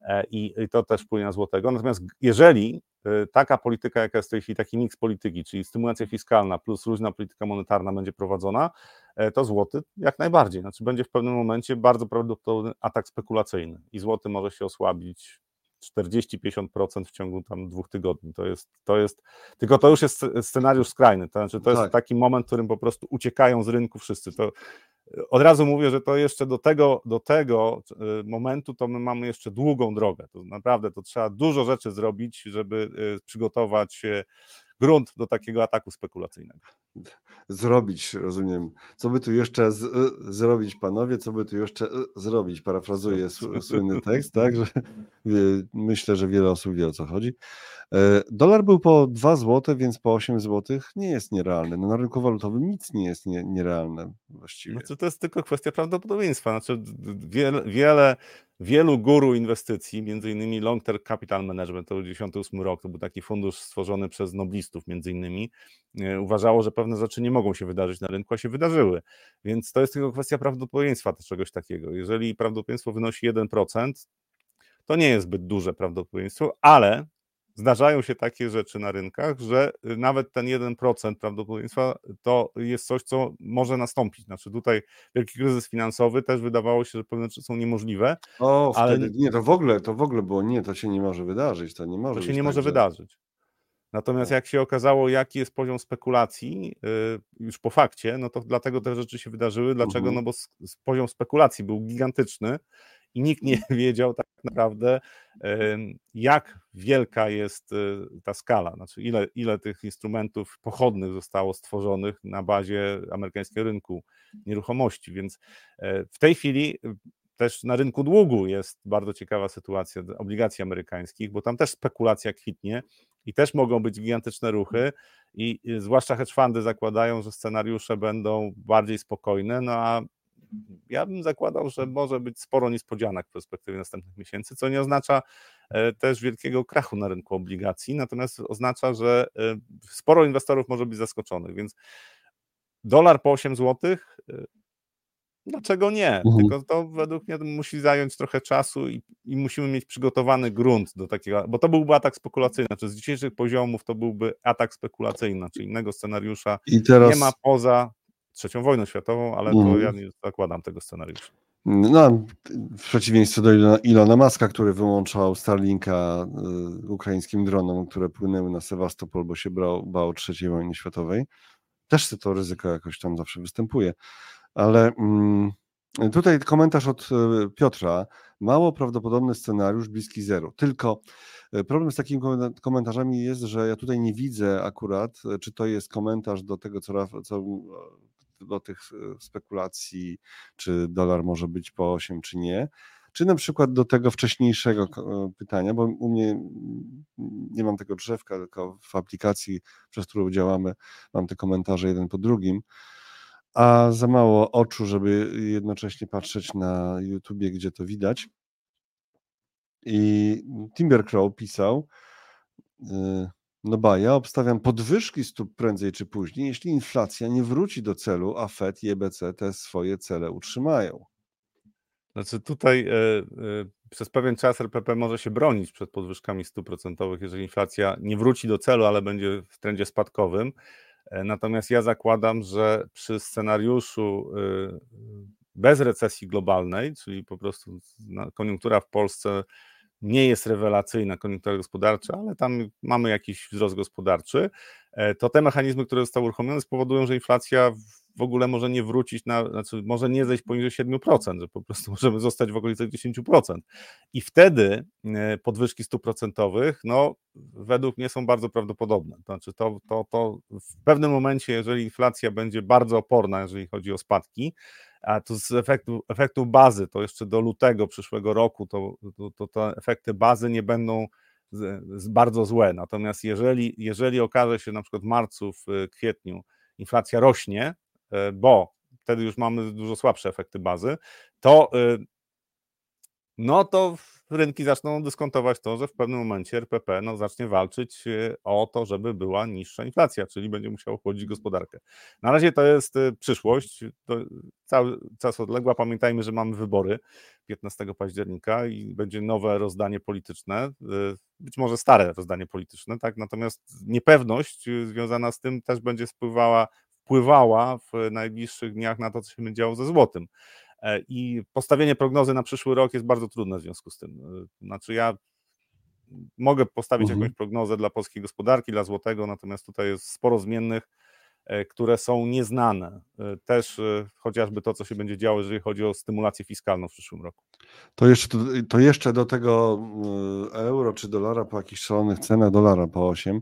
e, i, to też wpłynie na złotego. Natomiast jeżeli e, taka polityka, jaka jest w tej chwili, taki miks polityki, czyli stymulacja fiskalna plus różna polityka monetarna będzie prowadzona, to złoty jak najbardziej. Znaczy będzie w pewnym momencie bardzo prawdopodobny atak spekulacyjny i złoty może się osłabić 40-50% w ciągu tam dwóch tygodni. To jest, to jest, tylko to już jest scenariusz skrajny. To znaczy, to tak. jest taki moment, w którym po prostu uciekają z rynku wszyscy. To od razu mówię, że to jeszcze do tego, do tego e, momentu to my mamy jeszcze długą drogę. To naprawdę to trzeba dużo rzeczy zrobić, żeby e, przygotować grunt do takiego ataku spekulacyjnego. Zrobić, rozumiem. Co by tu jeszcze z, y, zrobić, panowie? Co by tu jeszcze y, zrobić? Parafrazuję słynny tekst, tak? Że, myślę, że wiele osób wie o co chodzi. E, dolar był po 2 zł, więc po 8 zł nie jest nierealny. No na rynku walutowym nic nie jest nie, nierealne właściwie. Znaczy, to jest tylko kwestia prawdopodobieństwa. Znaczy, wiele, wiele, wielu guru inwestycji, między innymi Long Term Capital Management, to był 98 rok, to był taki fundusz stworzony przez noblistów między innymi, e, uważało, że pewne rzeczy nie mogą się wydarzyć na rynku, a się wydarzyły. Więc to jest tylko kwestia prawdopodobieństwa czegoś takiego. Jeżeli prawdopodobieństwo wynosi 1%, to nie jest zbyt duże prawdopodobieństwo, ale zdarzają się takie rzeczy na rynkach, że y, nawet ten 1% prawdopodobieństwa to jest coś, co może nastąpić. Znaczy tutaj wielki kryzys finansowy też wydawało się, że pewne rzeczy są niemożliwe. O, ale wtedy, nie, to w ogóle, to w ogóle było nie, to się nie może wydarzyć, to nie może To się nie tak, może że... wydarzyć. Natomiast jak się okazało, jaki jest poziom spekulacji y, już po fakcie, no to dlatego te rzeczy się wydarzyły. Dlaczego? Mhm. No bo poziom spekulacji był gigantyczny i nikt nie wiedział tak naprawdę, jak wielka jest y, ta skala, znaczy ile, ile tych instrumentów pochodnych zostało stworzonych na bazie amerykańskiego rynku nieruchomości. Więc e, w tej chwili y, też na rynku długu jest bardzo ciekawa sytuacja obligacji amerykańskich, bo tam też spekulacja kwitnie i też mogą być gigantyczne ruchy i zwłaszcza hedge fundy zakładają, że scenariusze będą bardziej spokojne, no a ja bym zakładał, że może być sporo niespodzianek w perspektywie następnych miesięcy, co nie oznacza e, też wielkiego krachu na rynku obligacji, natomiast oznacza, że e, sporo inwestorów może być zaskoczonych, więc dolar po 8 zł, e, dlaczego nie? Mhm. Tylko to według mnie musi zająć trochę czasu i, i, musimy mieć przygotowany grunt do takiego, bo to byłby atak spekulacyjny, znaczy z dzisiejszych poziomów to byłby atak spekulacyjny, czy innego scenariusza teraz... nie ma poza trzecią wojną światową, ale to mhm. ja nie zakładam tego scenariusza. No, w przeciwieństwie do Ilona Maska, który wyłączał Starlinka y, ukraińskim dronom, które płynęły na Sewastopol, bo się brał, bał III wojny światowej. Też to ryzyko jakoś tam zawsze występuje. Ale mm, tutaj komentarz od y, Piotra. Mało prawdopodobny scenariusz bliski zero. Tylko y, problem z takimi komentarzami jest, że ja tutaj nie widzę akurat, czy to jest komentarz do tego, co, co do tych e, spekulacji, czy dolar może być po 8, czy nie. czy na przykład do tego wcześniejszego pytania, bo u mnie nie mam tego drzewka, tylko w aplikacji, przez którą działamy, mam te komentarze jeden po drugim, a za mało oczu, żeby jednocześnie patrzeć na YouTubie, gdzie to widać. I Timbercrow pisał, y, no ba, ja obstawiam podwyżki stóp prędzej czy później, jeśli inflacja nie wróci do celu, a Fed i EBC te swoje cele utrzymają. Znaczy tutaj e, e, przez pewien czas RPP może się bronić przed podwyżkami stóp procentowych, jeżeli inflacja nie wróci do celu, ale będzie w trendzie spadkowym. E, natomiast ja zakładam, że przy scenariuszu bez recesji globalnej, czyli po prostu koniunktura w Polsce nie jest rewelacyjna koniunktura gospodarcza, ale tam mamy jakiś wzrost gospodarczy, e, to te mechanizmy, które zostały uruchomione, spowodują, że inflacja w ogóle może nie wrócić na, znaczy może nie zejść poniżej 7%, że po prostu możemy zostać w okolicach 10%. I wtedy e, podwyżki stóp procentowych, no według mnie są bardzo prawdopodobne. To znaczy to, to, to w pewnym momencie, jeżeli inflacja będzie bardzo oporna, jeżeli chodzi o spadki, a to z efektu, efektu bazy, to jeszcze do lutego przyszłego roku, to, to, to te efekty bazy nie będą z, z bardzo złe. Natomiast jeżeli, jeżeli okaże się na przykład w marcu, w kwietniu inflacja rośnie, e, bo wtedy już mamy dużo słabsze efekty bazy, to e, no to rynki zaczną dyskontować to, że w pewnym momencie RPP no, zacznie walczyć e, o to, żeby była niższa inflacja, czyli będzie musiał chłodzić gospodarkę. Na razie to jest e, przyszłość, to cały czas odległa. Pamiętajmy, że mamy wybory 15 października i będzie nowe rozdanie polityczne, e, być może stare rozdanie polityczne, tak? Natomiast niepewność związana z tym też będzie wpływała, wpływała w najbliższych dniach na to, co się będzie działo ze złotym. E, I postawienie prognozy na przyszły rok jest bardzo trudne w związku z tym. E, znaczy, ja mogę postawić mhm. jakąś prognozę dla polskiej gospodarki, dla złotego, natomiast tutaj jest sporo zmiennych, e, które są nieznane. Też chociażby to, co się będzie działo, jeżeli chodzi o stymulację fiskalną w przyszłym roku. To jeszcze, to jeszcze do tego euro czy dolara po jakichś szalonych cenach, dolara po 8.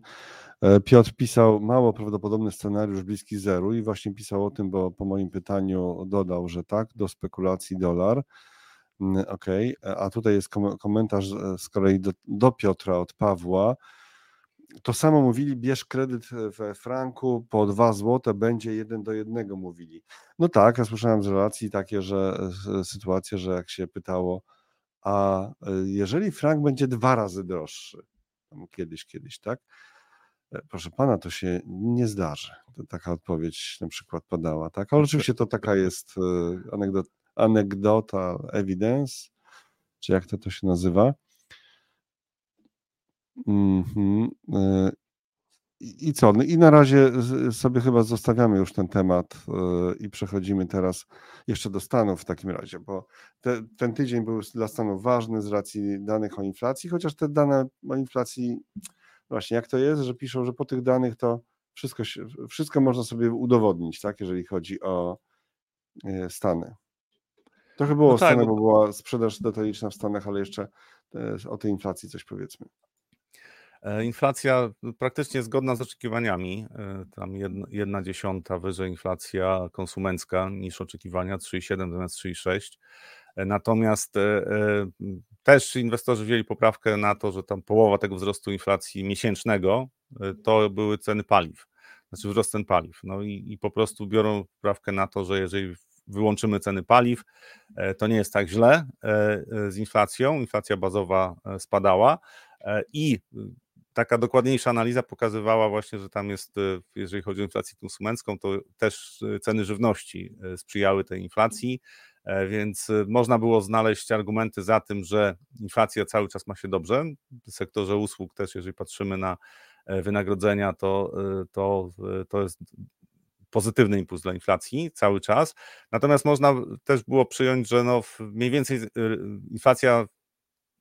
E, Piotr pisał mało prawdopodobny scenariusz bliski zeru i właśnie pisał o tym, bo po moim pytaniu dodał, że tak, do spekulacji dolar. Mm, ok, e, a tutaj jest komentarz e, z kolei do, do Piotra od Pawła. To samo mówili, bierz kredyt we franku po 2 zł, będzie 1 do 1, mówili. No tak, ja słyszałem z relacji takie, że sytuacje, że jak się pytało, a jeżeli frank będzie dwa razy droższy, kiedyś, kiedyś, tak? E, proszę pana, to się nie zdarzy. To taka odpowiedź na przykład padała, tak? Ale oczywiście to taka jest e, anegdota, anegdota evidence, czy jak to, to się nazywa. Mm-hmm. I co? No I na razie sobie chyba zostawiamy już ten temat i przechodzimy teraz jeszcze do Stanów w takim razie, bo te, ten tydzień był dla Stanów ważny z racji danych o inflacji, chociaż te dane o inflacji Właśnie, jak to jest, że piszą, że po tych danych to wszystko, wszystko można sobie udowodnić, tak, jeżeli chodzi o e, Stany. Trochę było no tak, Stany, bo była sprzedaż detaliczna w Stanach, ale jeszcze e, o tej inflacji coś powiedzmy. E, inflacja praktycznie zgodna z oczekiwaniami. Tam jedna, jedna dziesiąta wyżej inflacja konsumencka niż oczekiwania, 3,7 zamiast 3,6. Natomiast też inwestorzy wzięli poprawkę na to, że tam połowa tego wzrostu inflacji miesięcznego e, to były ceny paliw, znaczy wzrost cen paliw. No i, i po prostu biorą poprawkę na to, że jeżeli wyłączymy ceny paliw, e, to nie jest tak źle e, z inflacją. Inflacja bazowa spadała i taka dokładniejsza analiza pokazywała właśnie, że tam jest, jeżeli chodzi o inflację konsumencką, to też ceny żywności sprzyjały tej inflacji. E, więc y, można było znaleźć argumenty za tym, że inflacja cały czas ma się dobrze. W sektorze usług też, jeżeli patrzymy na e, wynagrodzenia, to, to, to jest pozytywny impuls dla inflacji cały czas. Natomiast można też było przyjąć, że no mniej więcej inflacja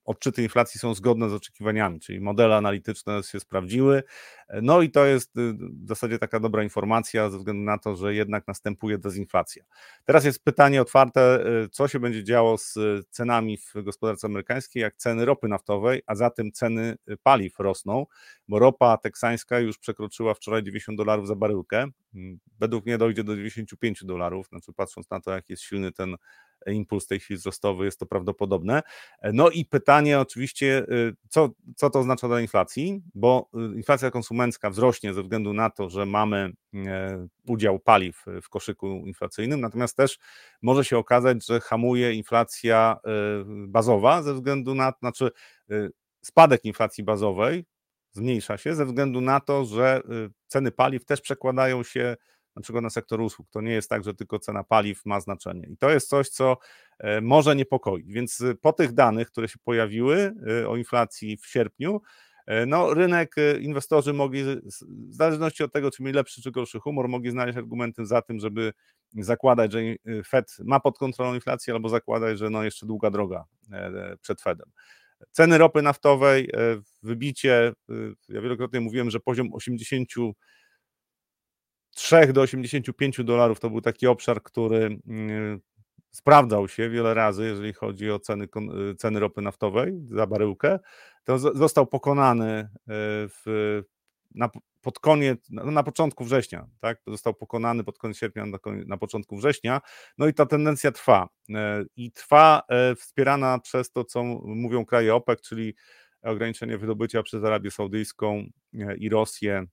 odczyty inflacji są zgodne z oczekiwaniami, czyli modele analityczne się sprawdziły. No i to jest y, w zasadzie taka dobra informacja ze względu na to, że jednak następuje dezinflacja. Teraz jest pytanie otwarte, y, co się będzie działo z cenami w gospodarce amerykańskiej, jak ceny ropy naftowej, a zatem ceny paliw rosną, bo ropa teksańska już przekroczyła wczoraj 90 dolarów za baryłkę. Mm, według mnie dojdzie do 95 dolarów, znaczy patrząc na to, jak jest silny ten impuls tej chwili wzrostowy, jest to prawdopodobne. No i pytanie oczywiście, co, co to oznacza dla inflacji, bo inflacja konsumencka wzrośnie ze względu na to, że mamy udział paliw w koszyku inflacyjnym, natomiast też może się okazać, że hamuje inflacja bazowa ze względu na, znaczy spadek inflacji bazowej zmniejsza się ze względu na to, że y, ceny paliw też przekładają się na przykład na sektor usług. To nie jest tak, że tylko cena paliw ma znaczenie. I to jest coś, co e, może niepokoić. Więc y, po tych danych, które się pojawiły y, o inflacji w sierpniu, e, no, rynek, inwestorzy mogli, w zależności od tego, czy mieli lepszy czy gorszy humor, mogli znaleźć argumenty za tym, żeby zakładać, że Fed ma pod kontrolą inflację, albo zakładać, że no jeszcze długa droga e, przed Fedem. Ceny ropy naftowej, wybicie, ja wielokrotnie mówiłem, że poziom 83 do 85 dolarów to był taki obszar, który mm, sprawdzał się wiele razy, jeżeli chodzi o ceny, e, ceny ropy naftowej za baryłkę, to został pokonany w na, pod koniec, na, na, początku września, tak? Został pokonany pod koniec sierpnia, na, na początku września. No i ta tendencja trwa. E, I trwa wspierana przez to, co mówią kraje OPEC, czyli ograniczenie wydobycia przez Arabię Saudyjską i Rosję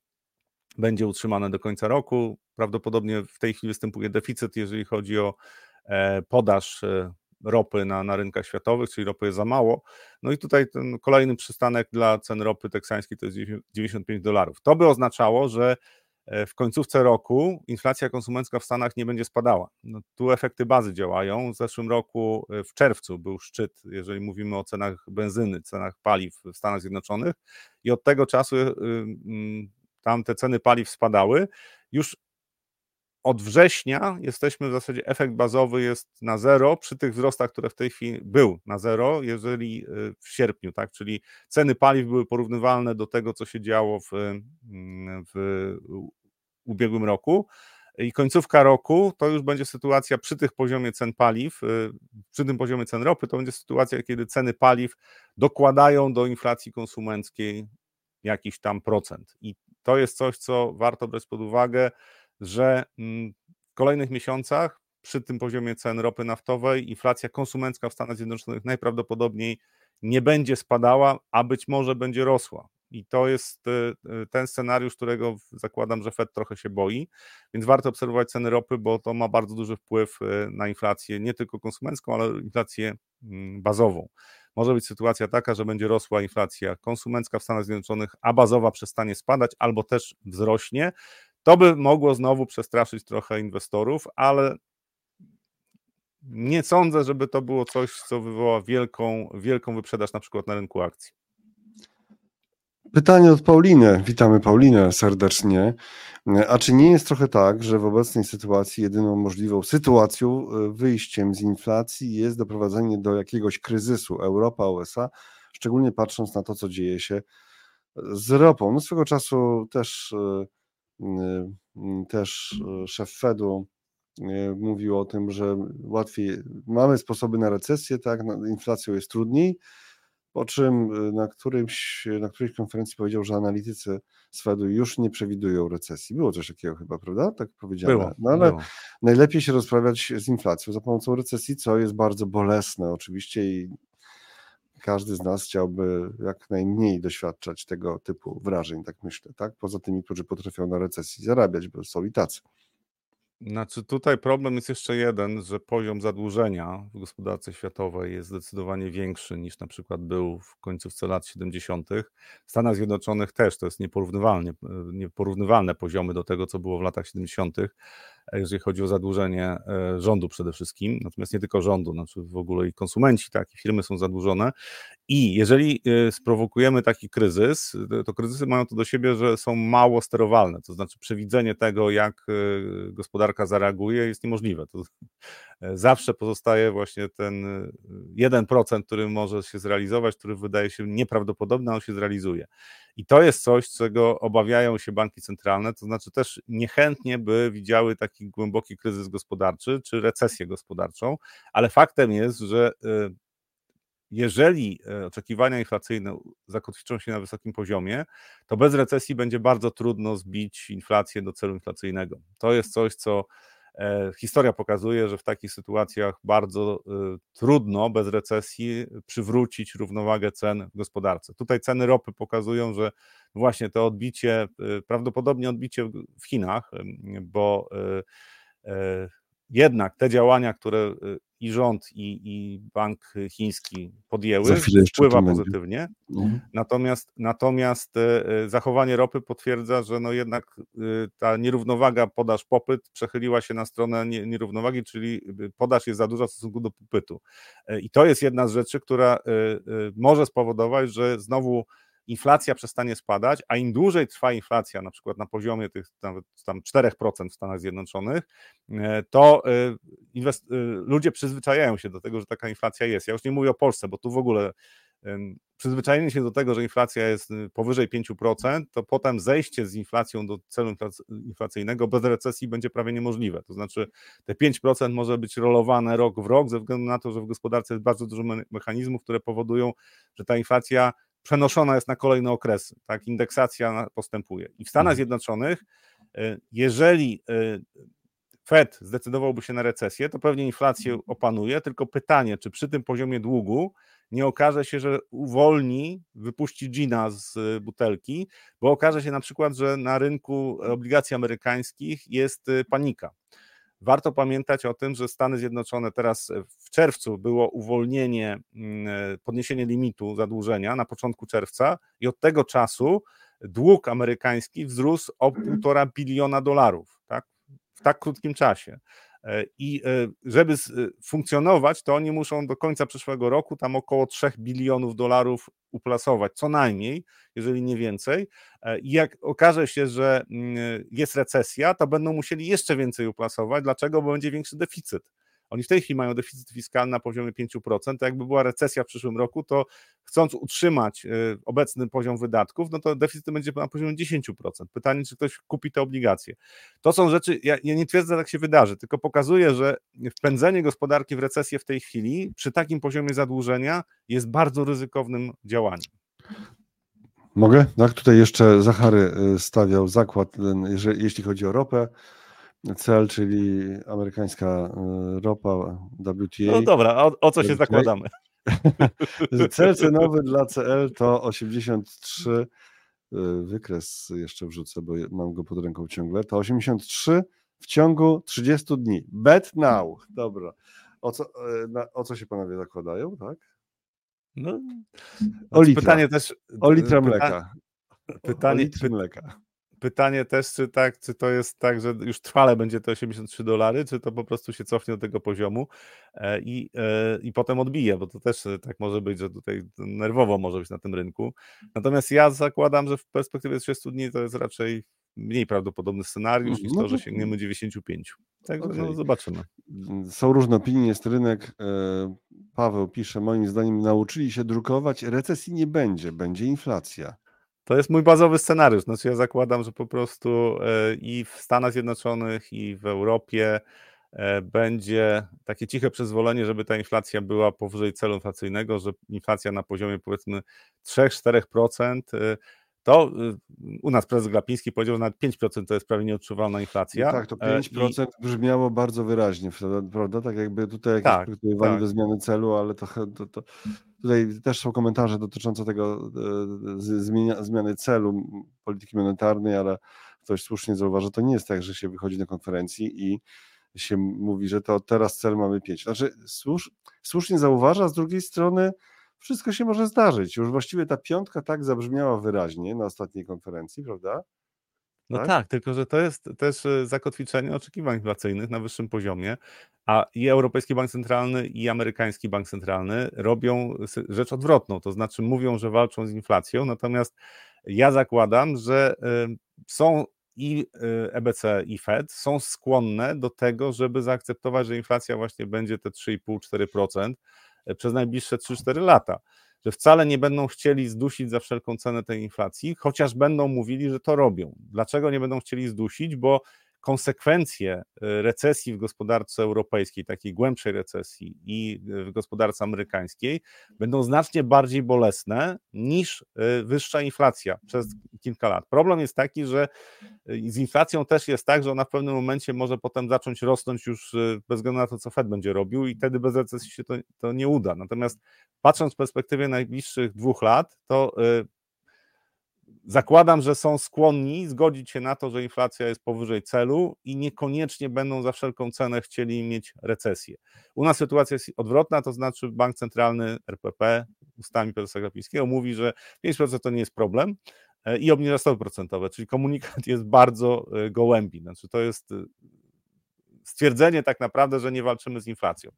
będzie utrzymane do końca roku. Prawdopodobnie w tej chwili występuje deficyt, jeżeli chodzi o podaż ropy na, na rynkach światowych, czyli ropy jest za mało. No i tutaj ten kolejny przystanek dla cen ropy teksańskiej to jest 95 dolarów. To by oznaczało, że e, w końcówce roku inflacja konsumencka w Stanach nie będzie spadała. No, tu efekty bazy działają. W zeszłym roku e, w czerwcu był szczyt, jeżeli mówimy o cenach benzyny, cenach paliw w Stanach Zjednoczonych i od tego czasu e, tam te ceny paliw spadały. Już od września jesteśmy w zasadzie, efekt bazowy jest na zero przy tych wzrostach, które w tej chwili był na zero, jeżeli y, w sierpniu, tak, czyli ceny paliw były porównywalne do tego, co się działo w, mm, w ubiegłym roku. I końcówka roku to już będzie sytuacja przy tych poziomie cen paliw, y, przy tym poziomie cen ropy, to będzie sytuacja, kiedy ceny paliw dokładają do inflacji konsumenckiej jakiś tam procent. I to jest coś, co warto brać pod uwagę że mm, w kolejnych miesiącach przy tym poziomie cen ropy naftowej inflacja konsumencka w Stanach Zjednoczonych najprawdopodobniej nie będzie spadała, a być może będzie rosła. I to jest y, y, ten scenariusz, którego zakładam, że Fed trochę się boi, więc warto obserwować ceny ropy, bo to ma bardzo duży wpływ y, na inflację, nie tylko konsumencką, ale inflację mm, bazową. Może być sytuacja taka, że będzie rosła inflacja konsumencka w Stanach Zjednoczonych, a bazowa przestanie spadać albo też wzrośnie, to by mogło znowu przestraszyć trochę inwestorów, ale nie sądzę, żeby to było coś, co wywoła wielką, wielką wyprzedaż na przykład na rynku akcji. Pytanie od Pauliny. Witamy Paulinę serdecznie. A czy nie jest trochę tak, że w obecnej sytuacji jedyną możliwą sytuacją, e, wyjściem z inflacji jest doprowadzenie do jakiegoś kryzysu Europa, USA, szczególnie patrząc na to, co dzieje się z ropą? No swego czasu też e, y, też szef Fedu mówił o tym, że łatwiej, mamy sposoby na recesję, tak, inflacją jest trudniej, po czym na, którymś, na którejś konferencji powiedział, że analitycy z Fedu już nie przewidują recesji. Było coś takiego chyba, prawda? Tak powiedziane. Było, no ale było. najlepiej się rozprawiać z inflacją za pomocą recesji, co jest bardzo bolesne oczywiście i każdy z nas chciałby jak najmniej doświadczać tego typu wrażeń, tak myślę, tak? Poza tymi, którzy potrafią na recesji zarabiać, bo są i tacy. Znaczy tutaj problem jest jeszcze jeden, że poziom zadłużenia w gospodarce światowej jest zdecydowanie większy niż na przykład był w końcówce lat 70. W Stanach Zjednoczonych też to jest nieporównywalnie, nieporównywalne poziomy do tego, co było w latach 70 jeżeli chodzi o zadłużenie e, rządu przede wszystkim, natomiast nie tylko rządu, znaczy w ogóle i konsumenci, tak, i firmy są zadłużone. I jeżeli e, sprowokujemy taki kryzys, e, to kryzysy mają to do siebie, że są mało sterowalne, to znaczy przewidzenie tego, jak gospodarka zareaguje, jest niemożliwe. To zawsze pozostaje właśnie ten 1%, który może się zrealizować, który wydaje się nieprawdopodobny, a on się zrealizuje. I to jest coś, czego obawiają się banki centralne, to znaczy też niechętnie by widziały taki głęboki kryzys gospodarczy czy recesję gospodarczą, ale faktem jest, że y, jeżeli oczekiwania inflacyjne zakotwiczą się na wysokim poziomie, to bez recesji będzie bardzo trudno zbić inflację do celu inflacyjnego. To jest coś, co E, historia pokazuje, że w takich sytuacjach bardzo trudno bez recesji przywrócić równowagę cen w gospodarce. Tutaj ceny ropy pokazują, że właśnie to odbicie, prawdopodobnie odbicie w Chinach, bo jednak te działania, które i rząd, i, i bank chiński podjęły, wpływa pozytywnie. Mhm. Natomiast, natomiast e, e, zachowanie ropy potwierdza, że no jednak e, ta nierównowaga podaż-popyt przechyliła się na stronę nierównowagi, czyli podaż jest za duża w stosunku do popytu. I to jest jedna z rzeczy, która może spowodować, że znowu inflacja przestanie spadać, a im dłużej trwa inflacja, na przykład na poziomie tych nawet tam 4% w Stanach Zjednoczonych, e, to e, inwest- e, ludzie przyzwyczajają się do tego, że taka inflacja jest. Ja już nie mówię o Polsce, bo tu w ogóle przyzwyczajenie się do tego, że inflacja jest powyżej 5%, to potem zejście z inflacją do celu inflacyjnego bez recesji będzie prawie niemożliwe. To znaczy te 5% może być rolowane rok w rok ze względu na to, że w gospodarce jest bardzo dużo mechanizmów, które powodują, że ta inflacja przenoszona jest na kolejne okresy, tak, indeksacja postępuje. I w Stanach mhm. Zjednoczonych, e, jeżeli e, Fed zdecydowałby się na recesję, to pewnie inflację mhm. opanuje, tylko pytanie, czy przy tym poziomie długu nie okaże się, że uwolni, wypuści gina z e, butelki, bo okaże się na przykład, że na rynku obligacji amerykańskich jest panika. Warto pamiętać o tym, że Stany Zjednoczone teraz w czerwcu było uwolnienie, mm, e, podniesienie limitu zadłużenia na początku czerwca i od tego czasu dług amerykański wzrósł o półtora biliona dolarów tak? w tak krótkim czasie. E, I e, żeby funkcjonować, to oni muszą do końca przyszłego roku tam około 3 bilionów dolarów uplasować, co najmniej, jeżeli nie więcej. E, I jak okaże się, że mm, jest recesja, to będą musieli jeszcze więcej uplasować. Dlaczego? Bo będzie większy deficyt. Oni w tej chwili mają deficyt fiskalny na poziomie 5%, to jakby była recesja w przyszłym roku, to chcąc utrzymać y, obecny poziom wydatków, no to deficyt będzie na poziomie 10%. Pytanie, czy ktoś kupi te obligacje. To są rzeczy, ja, ja nie twierdzę, że tak się wydarzy, tylko pokazuję, że wpędzenie gospodarki w recesję w tej chwili przy takim poziomie zadłużenia jest bardzo ryzykownym działaniem. Mogę? Tak, tutaj jeszcze Zachary y, stawiał zakład, jeśli chodzi o ropę cel, czyli amerykańska e, ropa WTA. No dobra, o, o co się zakładamy? cel cenowy dla CL to 83, e, wykres jeszcze wrzucę, bo mam go pod ręką ciągle, to 83 w ciągu 30 dni. Bet now. Dobra. O co, e, na, o co się panowie zakładają, tak? No, o litra. Pytanie też. O litra mleka. Pytanie, o litr mleka. Pytanie też, czy tak, czy to jest tak, że już trwale będzie to 83 dolary, czy to po prostu się cofnie do tego poziomu e, i, e, i potem odbije, bo to też e, tak może być, że tutaj nerwowo może być na tym rynku. Natomiast ja zakładam, że w perspektywie 30 dni to jest raczej mniej prawdopodobny scenariusz niż no to, że sięgniemy 95. Także okay. no, zobaczymy. Są różne opinie, jest rynek. Paweł pisze, moim zdaniem nauczyli się drukować, recesji nie będzie, będzie inflacja. To jest mój bazowy scenariusz. Znaczy ja zakładam, że po prostu e, i w Stanach Zjednoczonych, i w Europie e, będzie takie ciche przyzwolenie, żeby ta inflacja była powyżej celu inflacyjnego, że inflacja na poziomie powiedzmy 3-4% to y, u nas prezes Glapiński powiedział, że nawet 5% to jest prawie nieodczuwalna inflacja. tak, to 5% I... brzmiało bardzo wyraźnie, prawda? Tak jakby tutaj jakieś tak, tak. do zmiany celu, ale to, to, to, tutaj też są komentarze dotyczące tego e, zmienia, zmiany celu polityki monetarnej, ale ktoś słusznie zauważył, to nie jest tak, że się wychodzi na konferencji i się mówi, że to teraz cel mamy 5. Znaczy słusz, słusznie zauważa, z drugiej strony wszystko się może zdarzyć. Już właściwie ta piątka tak zabrzmiała wyraźnie na ostatniej konferencji, prawda? No tak? tak, tylko że to jest też e, zakotwiczenie oczekiwań inflacyjnych na wyższym poziomie, a i Europejski Bank Centralny, i Amerykański Bank Centralny robią rzecz odwrotną, to znaczy mówią, że walczą z inflacją, natomiast ja zakładam, że e, są i EBC, e i Fed są skłonne do tego, żeby zaakceptować, że inflacja właśnie będzie te 3,5-4%, E, przez najbliższe 3-4 lata. Że wcale nie będą chcieli zdusić za wszelką cenę tej inflacji, chociaż będą mówili, że to robią. Dlaczego nie będą chcieli zdusić? Bo konsekwencje e, recesji w gospodarce europejskiej, takiej głębszej recesji i e, w gospodarce amerykańskiej będą znacznie bardziej bolesne niż e, wyższa inflacja przez kilka lat. Problem jest taki, że z inflacją też jest tak, że ona w pewnym momencie może potem zacząć rosnąć już bez względu na to, co Fed będzie robił i wtedy bez recesji się to, to nie uda. Natomiast patrząc w perspektywie najbliższych dwóch lat, to Zakładam, że są skłonni zgodzić się na to, że inflacja jest powyżej celu i niekoniecznie będą za wszelką cenę chcieli mieć recesję. U nas sytuacja jest odwrotna, to znaczy Bank Centralny RPP ustami prezesa Glapińskiego mówi, że 5% to nie jest problem e, i obniża stopy procentowe, czyli komunikat jest bardzo e, gołębi. Znaczy to jest e, stwierdzenie tak naprawdę, że nie walczymy z inflacją.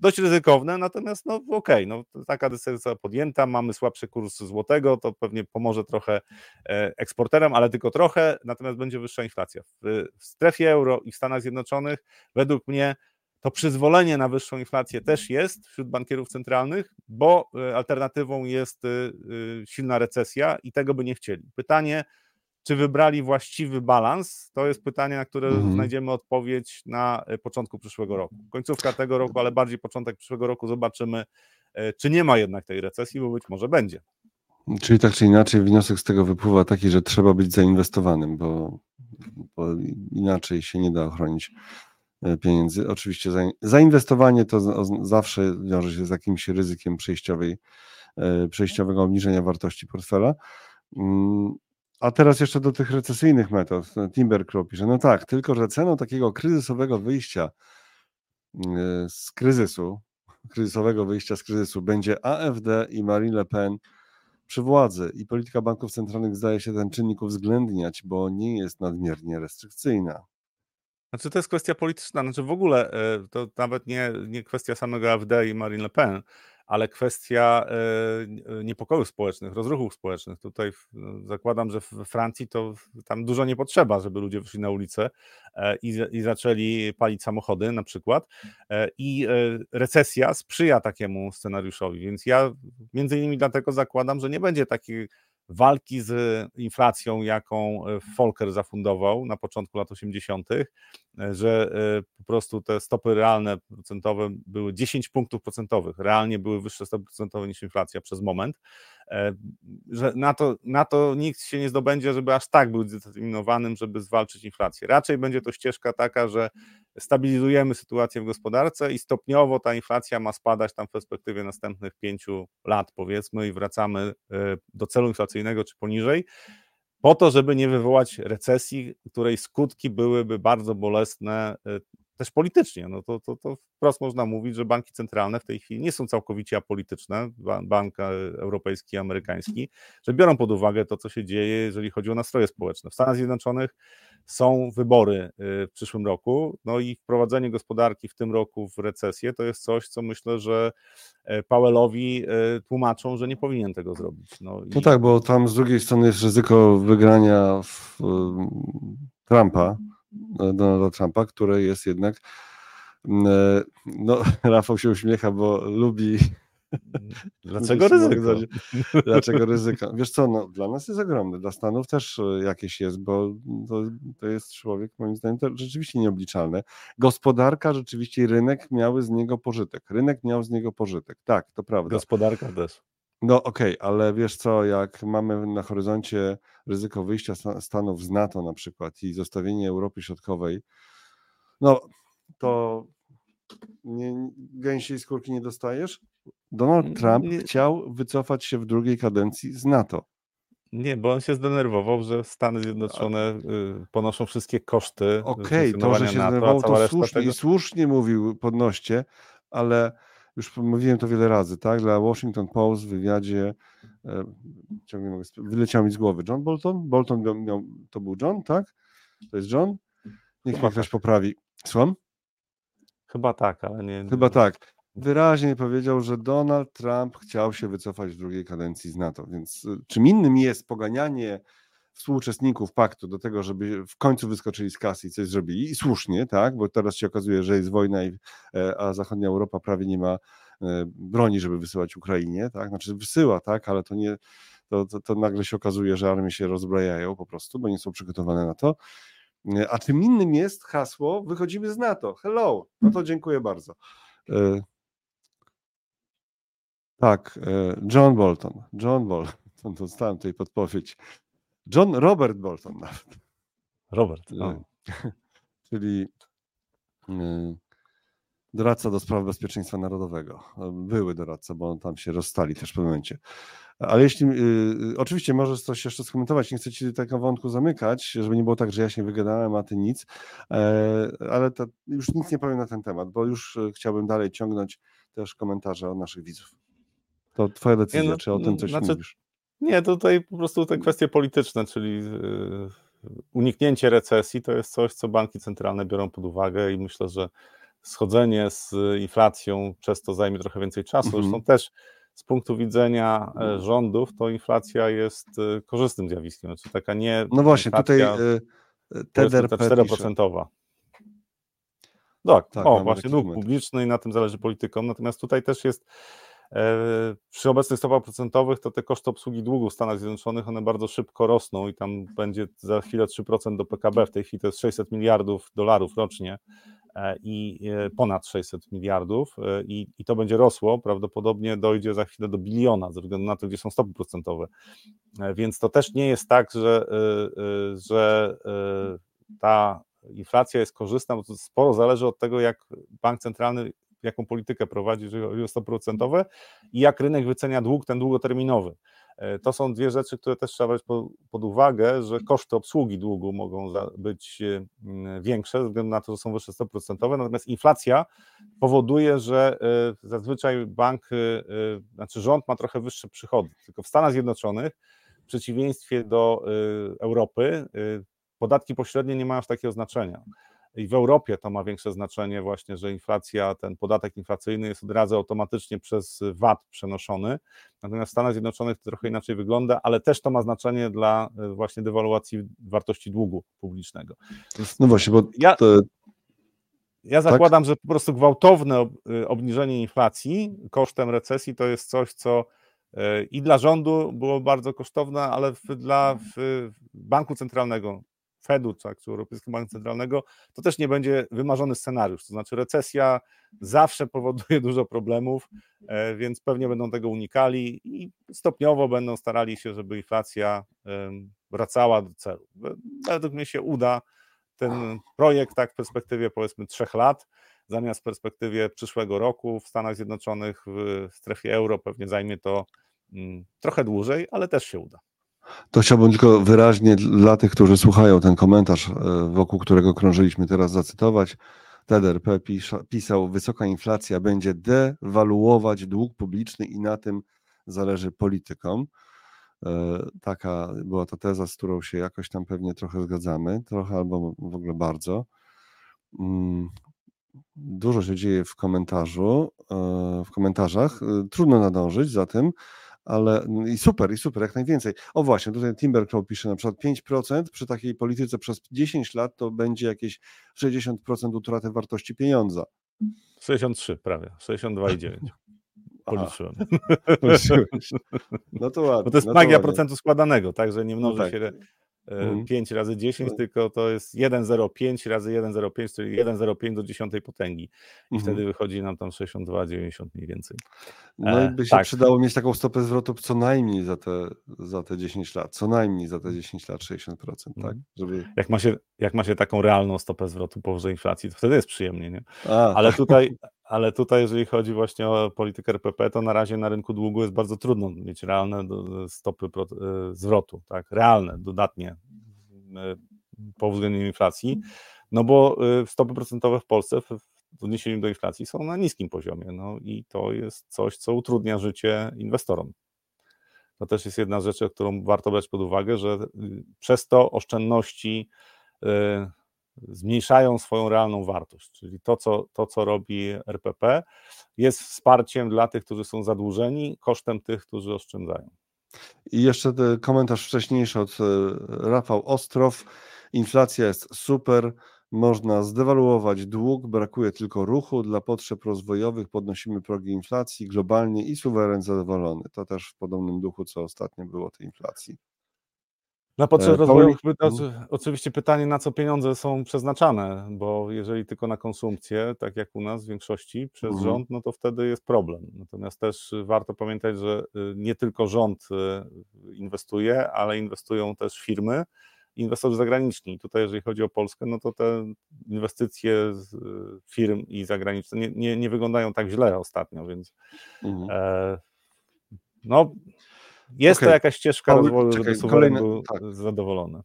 Dość ryzykowne, natomiast no okej, okay, no, taka decyzja podjęta, mamy słabszy kurs złotego, to pewnie pomoże trochę e, eksporterom, ale tylko trochę, natomiast będzie wyższa inflacja. W, w strefie euro i w Stanach Zjednoczonych według mnie to przyzwolenie na wyższą inflację też jest wśród bankierów centralnych, bo e, alternatywą jest e, silna recesja i tego by nie chcieli. Pytanie, czy wybrali właściwy balans? To jest pytanie, na które mhm. znajdziemy odpowiedź na e, początku przyszłego roku. Końcówka tego roku, ale bardziej początek przyszłego roku zobaczymy, e, czy nie ma jednak tej recesji, bo być może będzie. Czyli tak czy inaczej wniosek z tego wypływa taki, że trzeba być zainwestowanym, bo, bo inaczej się nie da ochronić e, pieniędzy. Oczywiście zainwestowanie to zawsze wiąże się z jakimś ryzykiem przejściowej, przejściowego obniżenia wartości portfela. A teraz jeszcze do tych recesyjnych metod. Timbercrow pisze, no tak, tylko że ceną takiego kryzysowego wyjścia mm, z kryzysu, kryzysowego wyjścia z kryzysu będzie AfD i Marine Le Pen przy władzy i polityka banków centralnych zdaje się ten czynnik uwzględniać, bo nie jest nadmiernie restrykcyjna. Znaczy to jest kwestia polityczna, znaczy w ogóle e, to nawet nie, nie kwestia samego AfD i Marine Le Pen, ale kwestia e, niepokojów społecznych, rozruchów społecznych. Tutaj no, zakładam, że w Francji to tam dużo nie potrzeba, żeby ludzie wyszli na ulicę e, i, i zaczęli palić samochody na przykład. E, I recesja sprzyja takiemu scenariuszowi, więc ja między innymi dlatego zakładam, że nie będzie takiej walki z inflacją, jaką e, Volcker zafundował na początku lat 80., e, że e, po prostu te stopy realne procentowe były 10 punktów procentowych, realnie były wyższe stopy procentowe niż inflacja przez moment, że na to, na to nikt się nie zdobędzie, żeby aż tak był zdeterminowanym, żeby zwalczyć inflację. Raczej będzie to ścieżka taka, że stabilizujemy sytuację w gospodarce i stopniowo ta inflacja ma spadać tam w perspektywie następnych pięciu lat, powiedzmy, i wracamy do celu inflacyjnego czy poniżej po to, żeby nie wywołać recesji, której skutki byłyby bardzo bolesne też politycznie. No to, to, to wprost można mówić, że banki centralne w tej chwili nie są całkowicie apolityczne, Bank Europejski i Amerykański, że biorą pod uwagę to, co się dzieje, jeżeli chodzi o nastroje społeczne. W Stanach Zjednoczonych są wybory y, w przyszłym roku, no i wprowadzenie gospodarki w tym roku w recesję to jest coś, co myślę, że e, Powellowi e, tłumaczą, że nie powinien tego zrobić. No, no i... tak, bo tam z drugiej strony jest ryzyko wygrania w Trumpa, Donalda Trumpa, które jest jednak. Mm, e, no, Rafał się uśmiecha, bo lubi. Dlaczego ryzyko? Dlaczego ryzyko? Wiesz co, no, dla nas jest ogromne, dla Stanów też e, jakieś jest, bo to, to jest człowiek, moim zdaniem, to rzeczywiście nieobliczalne. Gospodarka rzeczywiście rynek miały z niego pożytek. Rynek miał z niego pożytek, tak, to prawda. Gospodarka też. No okej, okay, ale wiesz co, jak mamy na horyzoncie ryzyko wyjścia Stanów z NATO na przykład i zostawienie Europy Środkowej, no to nie, gęsiej skórki nie dostajesz? Donald Trump nie. chciał wycofać się w drugiej kadencji z NATO. Nie, bo on się zdenerwował, że Stany Zjednoczone y, ponoszą wszystkie koszty. Okej, okay, to, że się zdenerwował, to słusznie tego... i słusznie mówił podnoście, ale już mówiłem to wiele razy, tak? Dla Washington Post w wywiadzie e, ciągle mogę, wyleciał mi z głowy John Bolton. Bolton miał, miał, to był John, tak? To jest John? Niech mnie ktoś poprawi. Słucham? Chyba tak, ale nie. Chyba tak. Wyraźnie powiedział, że Donald Trump chciał się wycofać w drugiej kadencji z NATO. Więc e, czym innym jest poganianie współuczestników paktu do tego, żeby w końcu wyskoczyli z kasy i coś zrobili. I słusznie, tak, bo teraz się okazuje, że jest wojna, i, e, a zachodnia Europa prawie nie ma e, broni, żeby wysyłać Ukrainie, tak, znaczy wysyła, tak, ale to nie, to, to, to nagle się okazuje, że armie się rozbrajają po prostu, bo nie są przygotowane na to. A czym innym jest hasło wychodzimy z NATO. Hello. No to dziękuję bardzo. E, tak, e, John Bolton. John Bolton, dostałem tutaj podpowiedź. John Robert Bolton nawet. Robert. O. Czyli doradca do spraw bezpieczeństwa narodowego. Były doradca, bo on tam się rozstali też w pewnym momencie. Ale jeśli, y, oczywiście możesz coś jeszcze skomentować, nie chcę ci tego wątku zamykać, żeby nie było tak, że ja się wygadałem, a ty nic, e, ale to już nic nie powiem na ten temat, bo już chciałbym dalej ciągnąć też komentarze od naszych widzów. To twoja decyzja, nie, no, czy o tym coś znaczy, mówisz? Nie, tutaj po prostu te kwestie polityczne, czyli y, uniknięcie recesji to jest coś, co banki centralne biorą pod uwagę i myślę, że schodzenie z inflacją przez to zajmie trochę więcej czasu. Mhm. Zresztą też z punktu widzenia e, rządów to inflacja jest e, korzystnym zjawiskiem. Znaczy taka nie. No właśnie, tutaj TDRP 4%. Tak, tak o, właśnie dług publiczny i na tym zależy politykom. Natomiast tutaj też jest e, przy obecnych stopach procentowych to te koszty obsługi długu w Stanach Zjednoczonych one bardzo szybko rosną i tam będzie za chwilę 3% do PKB. W tej chwili to jest 600 miliardów dolarów rocznie. E, i e, ponad 600 miliardów e, i, i to będzie rosło, prawdopodobnie dojdzie za chwilę do biliona, ze względu na to, gdzie są stopy procentowe. Więc to też nie jest tak, że, że ta inflacja jest korzystna, bo to sporo zależy od tego, jak bank centralny jaką politykę prowadzi, jeżeli chodzi o stopy procentowe i jak rynek wycenia dług, ten długoterminowy. E, to są dwie rzeczy, które też trzeba brać pod uwagę, że koszty obsługi długu mogą być e, większe, ze względu na to, że są wyższe stopy procentowe, natomiast inflacja powoduje, że e, zazwyczaj bank, znaczy rząd ma trochę wyższe przychody. Tylko w Stanach Zjednoczonych, w przeciwieństwie do Europy, podatki pośrednie nie mają aż takiego znaczenia i w Europie to ma większe znaczenie właśnie, że inflacja, ten podatek inflacyjny jest od razu automatycznie przez VAT przenoszony, natomiast w Stanach Zjednoczonych to trochę inaczej wygląda, ale też to ma znaczenie dla e, właśnie dewaluacji wartości długu publicznego. Więc no właśnie, bo ja, ja tak? zakładam, tak? że po prostu gwałtowne e, obniżenie inflacji kosztem recesji to jest coś, co e, i dla rządu było bardzo kosztowne, ale dla banku centralnego Fedu, czy Europejskiego Banku Centralnego, to też nie będzie wymarzony scenariusz. To znaczy, recesja zawsze powoduje dużo problemów, e, więc pewnie będą tego unikali i stopniowo będą starali się, żeby inflacja wracała do celu. Według mnie się uda ten projekt tak w perspektywie powiedzmy trzech lat, zamiast w perspektywie przyszłego roku w Stanach Zjednoczonych, w strefie euro pewnie zajmie to mm, trochę dłużej, ale też się uda. To chciałbym tylko wyraźnie dla tych, którzy słuchają ten komentarz, e, wokół którego krążyliśmy teraz zacytować. TDRP pisał, wysoka inflacja będzie dewaluować dług publiczny i na tym zależy politykom. E, taka była ta teza, z którą się jakoś tam pewnie trochę zgadzamy, trochę albo w ogóle bardzo. Mm, dużo się dzieje w komentarzu, e, w komentarzach. Trudno nadążyć za tym ale mm, i super, i super, jak najwięcej. O właśnie, tutaj Timbercrow pisze na przykład 5% przy takiej polityce przez 10 lat to będzie jakieś 60% utraty wartości pieniądza. 63 prawie, 62,9. Policzyłem. No to ładnie. Bo to jest no magia procentu składanego, tak, że nie mnoży no tak. się 5 mhm. razy 10, no. tylko to jest 1,05 razy 1,05, czyli 1,05 do 10 potęgi. I mhm. wtedy wychodzi nam tam 62,90 mniej więcej. No i by się tak. przydało mieć taką stopę zwrotu co najmniej za te, za te 10 lat, co najmniej za te 10 lat 60%, tak? Mhm. Żeby... Jak, ma się, jak ma się taką realną stopę zwrotu powyżej inflacji, to wtedy jest przyjemnie, nie? A, Ale tak. tutaj, ale tutaj, jeżeli chodzi właśnie o politykę RPP, to na razie na rynku długu jest bardzo trudno mieć realne stopy e, zwrotu, tak, realne, dodatnie e, po uwzględnieniu inflacji, no bo e, stopy procentowe w Polsce w odniesieniu do inflacji są na niskim poziomie, no i to jest coś, co utrudnia życie inwestorom. To też jest jedna rzecz, którą warto brać pod uwagę, że przez to oszczędności zmniejszają swoją realną wartość. Czyli to co, to, co robi RPP, jest wsparciem dla tych, którzy są zadłużeni, kosztem tych, którzy oszczędzają. I jeszcze komentarz wcześniejszy od e, Rafał Ostrow. Inflacja jest super, można zdewaluować dług, brakuje tylko ruchu. Dla potrzeb rozwojowych podnosimy progi inflacji globalnie i suweren zadowolony. To też w podobnym duchu, co ostatnio było tej inflacji. Na potrzeby rozwoju oczywiście pytanie, na co pieniądze są przeznaczane, bo jeżeli tylko na konsumpcję, tak jak u nas w większości przez mhm. rząd, no to wtedy jest problem. Natomiast też warto pamiętać, że y, nie tylko rząd y, inwestuje, ale inwestują też firmy, inwestorzy zagraniczni. Tutaj, jeżeli chodzi o Polskę, no to te inwestycje z y, firm i zagraniczne nie, nie, nie wyglądają tak źle ostatnio, więc mhm. e, no jest okay. to jakaś ścieżka Paul, rozwoju, czekaj, żeby suweren był tak. zadowolony.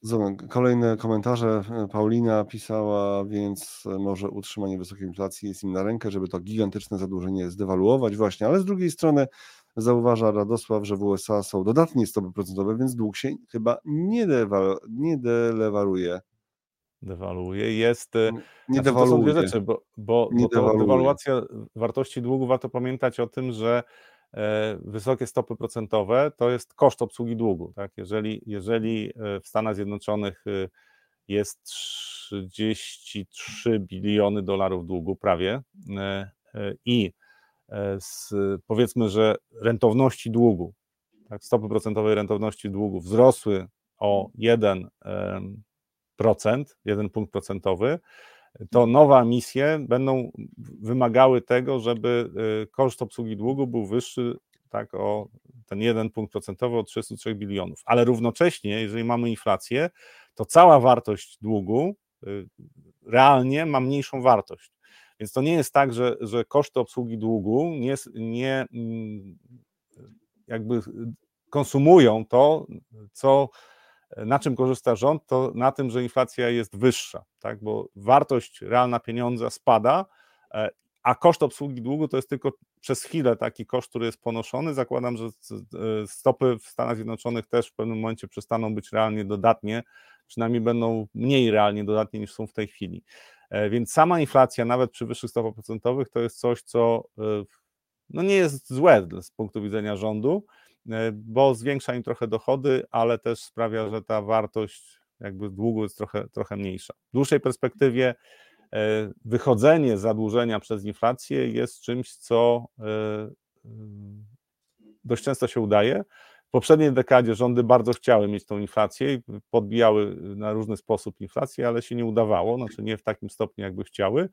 Kolejne komentarze. Paulina pisała, więc może utrzymanie wysokiej inflacji jest im na rękę, żeby to gigantyczne zadłużenie zdewaluować właśnie, ale z drugiej strony zauważa Radosław, że w USA są dodatnie stopy procentowe, więc dług się chyba nie, dewa, nie delewaruje. Dewaluuje. Jest. Nie znaczy, dewaluuje. To są dwie rzeczy, bo, bo, bo dewaluacja wartości długu, warto pamiętać o tym, że E, wysokie stopy procentowe to jest koszt obsługi długu. Tak? Jeżeli, jeżeli e, w Stanach Zjednoczonych e, jest 33 biliony dolarów długu prawie i z, powiedzmy, że rentowności długu, tak, stopy procentowej rentowności długu wzrosły o 1%, 1 punkt procentowy, to nowe emisje będą wymagały tego, żeby y, koszt obsługi długu był wyższy tak o ten jeden punkt procentowy od 33 bilionów. Ale równocześnie, jeżeli mamy inflację, to cała wartość długu y, realnie ma mniejszą wartość. Więc to nie jest tak, że, że koszty obsługi długu nie, nie mm, jakby konsumują to, co na czym korzysta rząd, to na tym, że inflacja jest wyższa, tak? bo wartość realna pieniądza spada, e, a koszt obsługi długu to jest tylko przez chwilę taki koszt, który jest ponoszony. Zakładam, że e, stopy w Stanach Zjednoczonych też w pewnym momencie przestaną być realnie dodatnie, przynajmniej będą mniej realnie dodatnie niż są w tej chwili. E, więc sama inflacja, nawet przy wyższych stopach procentowych, to jest coś, co no nie jest złe z punktu widzenia rządu, bo zwiększa im trochę dochody, ale też sprawia, że ta wartość jakby długu jest trochę, trochę mniejsza. W dłuższej perspektywie e, wychodzenie zadłużenia przez inflację jest czymś, co e, mm, dość często się udaje. W poprzedniej dekadzie rządy bardzo chciały mieć tą inflację i podbijały na różny sposób inflację, ale się nie udawało, znaczy nie w takim stopniu, jakby chciały.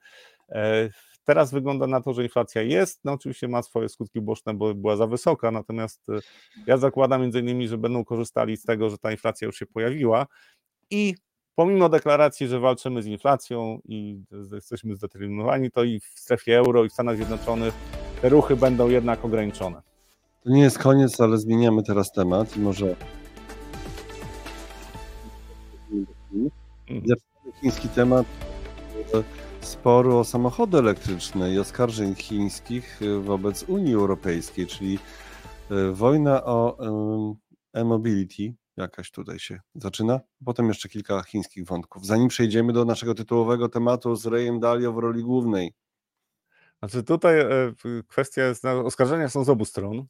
Teraz wygląda na to, że inflacja jest, no oczywiście ma swoje skutki uboczne, bo była za wysoka, natomiast e, ja zakładam między innymi, że będą korzystali z tego, że ta inflacja już się pojawiła i pomimo deklaracji, że walczymy z inflacją i jesteśmy zdeterminowani, to i w strefie euro i w Stanach Zjednoczonych te ruchy będą jednak ograniczone. To nie jest koniec, ale zmieniamy teraz temat i może mhm. chiński temat sporu o samochody elektryczne i oskarżeń chińskich y, wobec Unii Europejskiej, czyli y, wojna o e-mobility jakaś tutaj się zaczyna. Potem jeszcze kilka chińskich wątków. Zanim przejdziemy do naszego tytułowego tematu z Rejem Dalio w roli głównej. Znaczy tutaj e, kwestia jest, oskarżenia są z obu stron.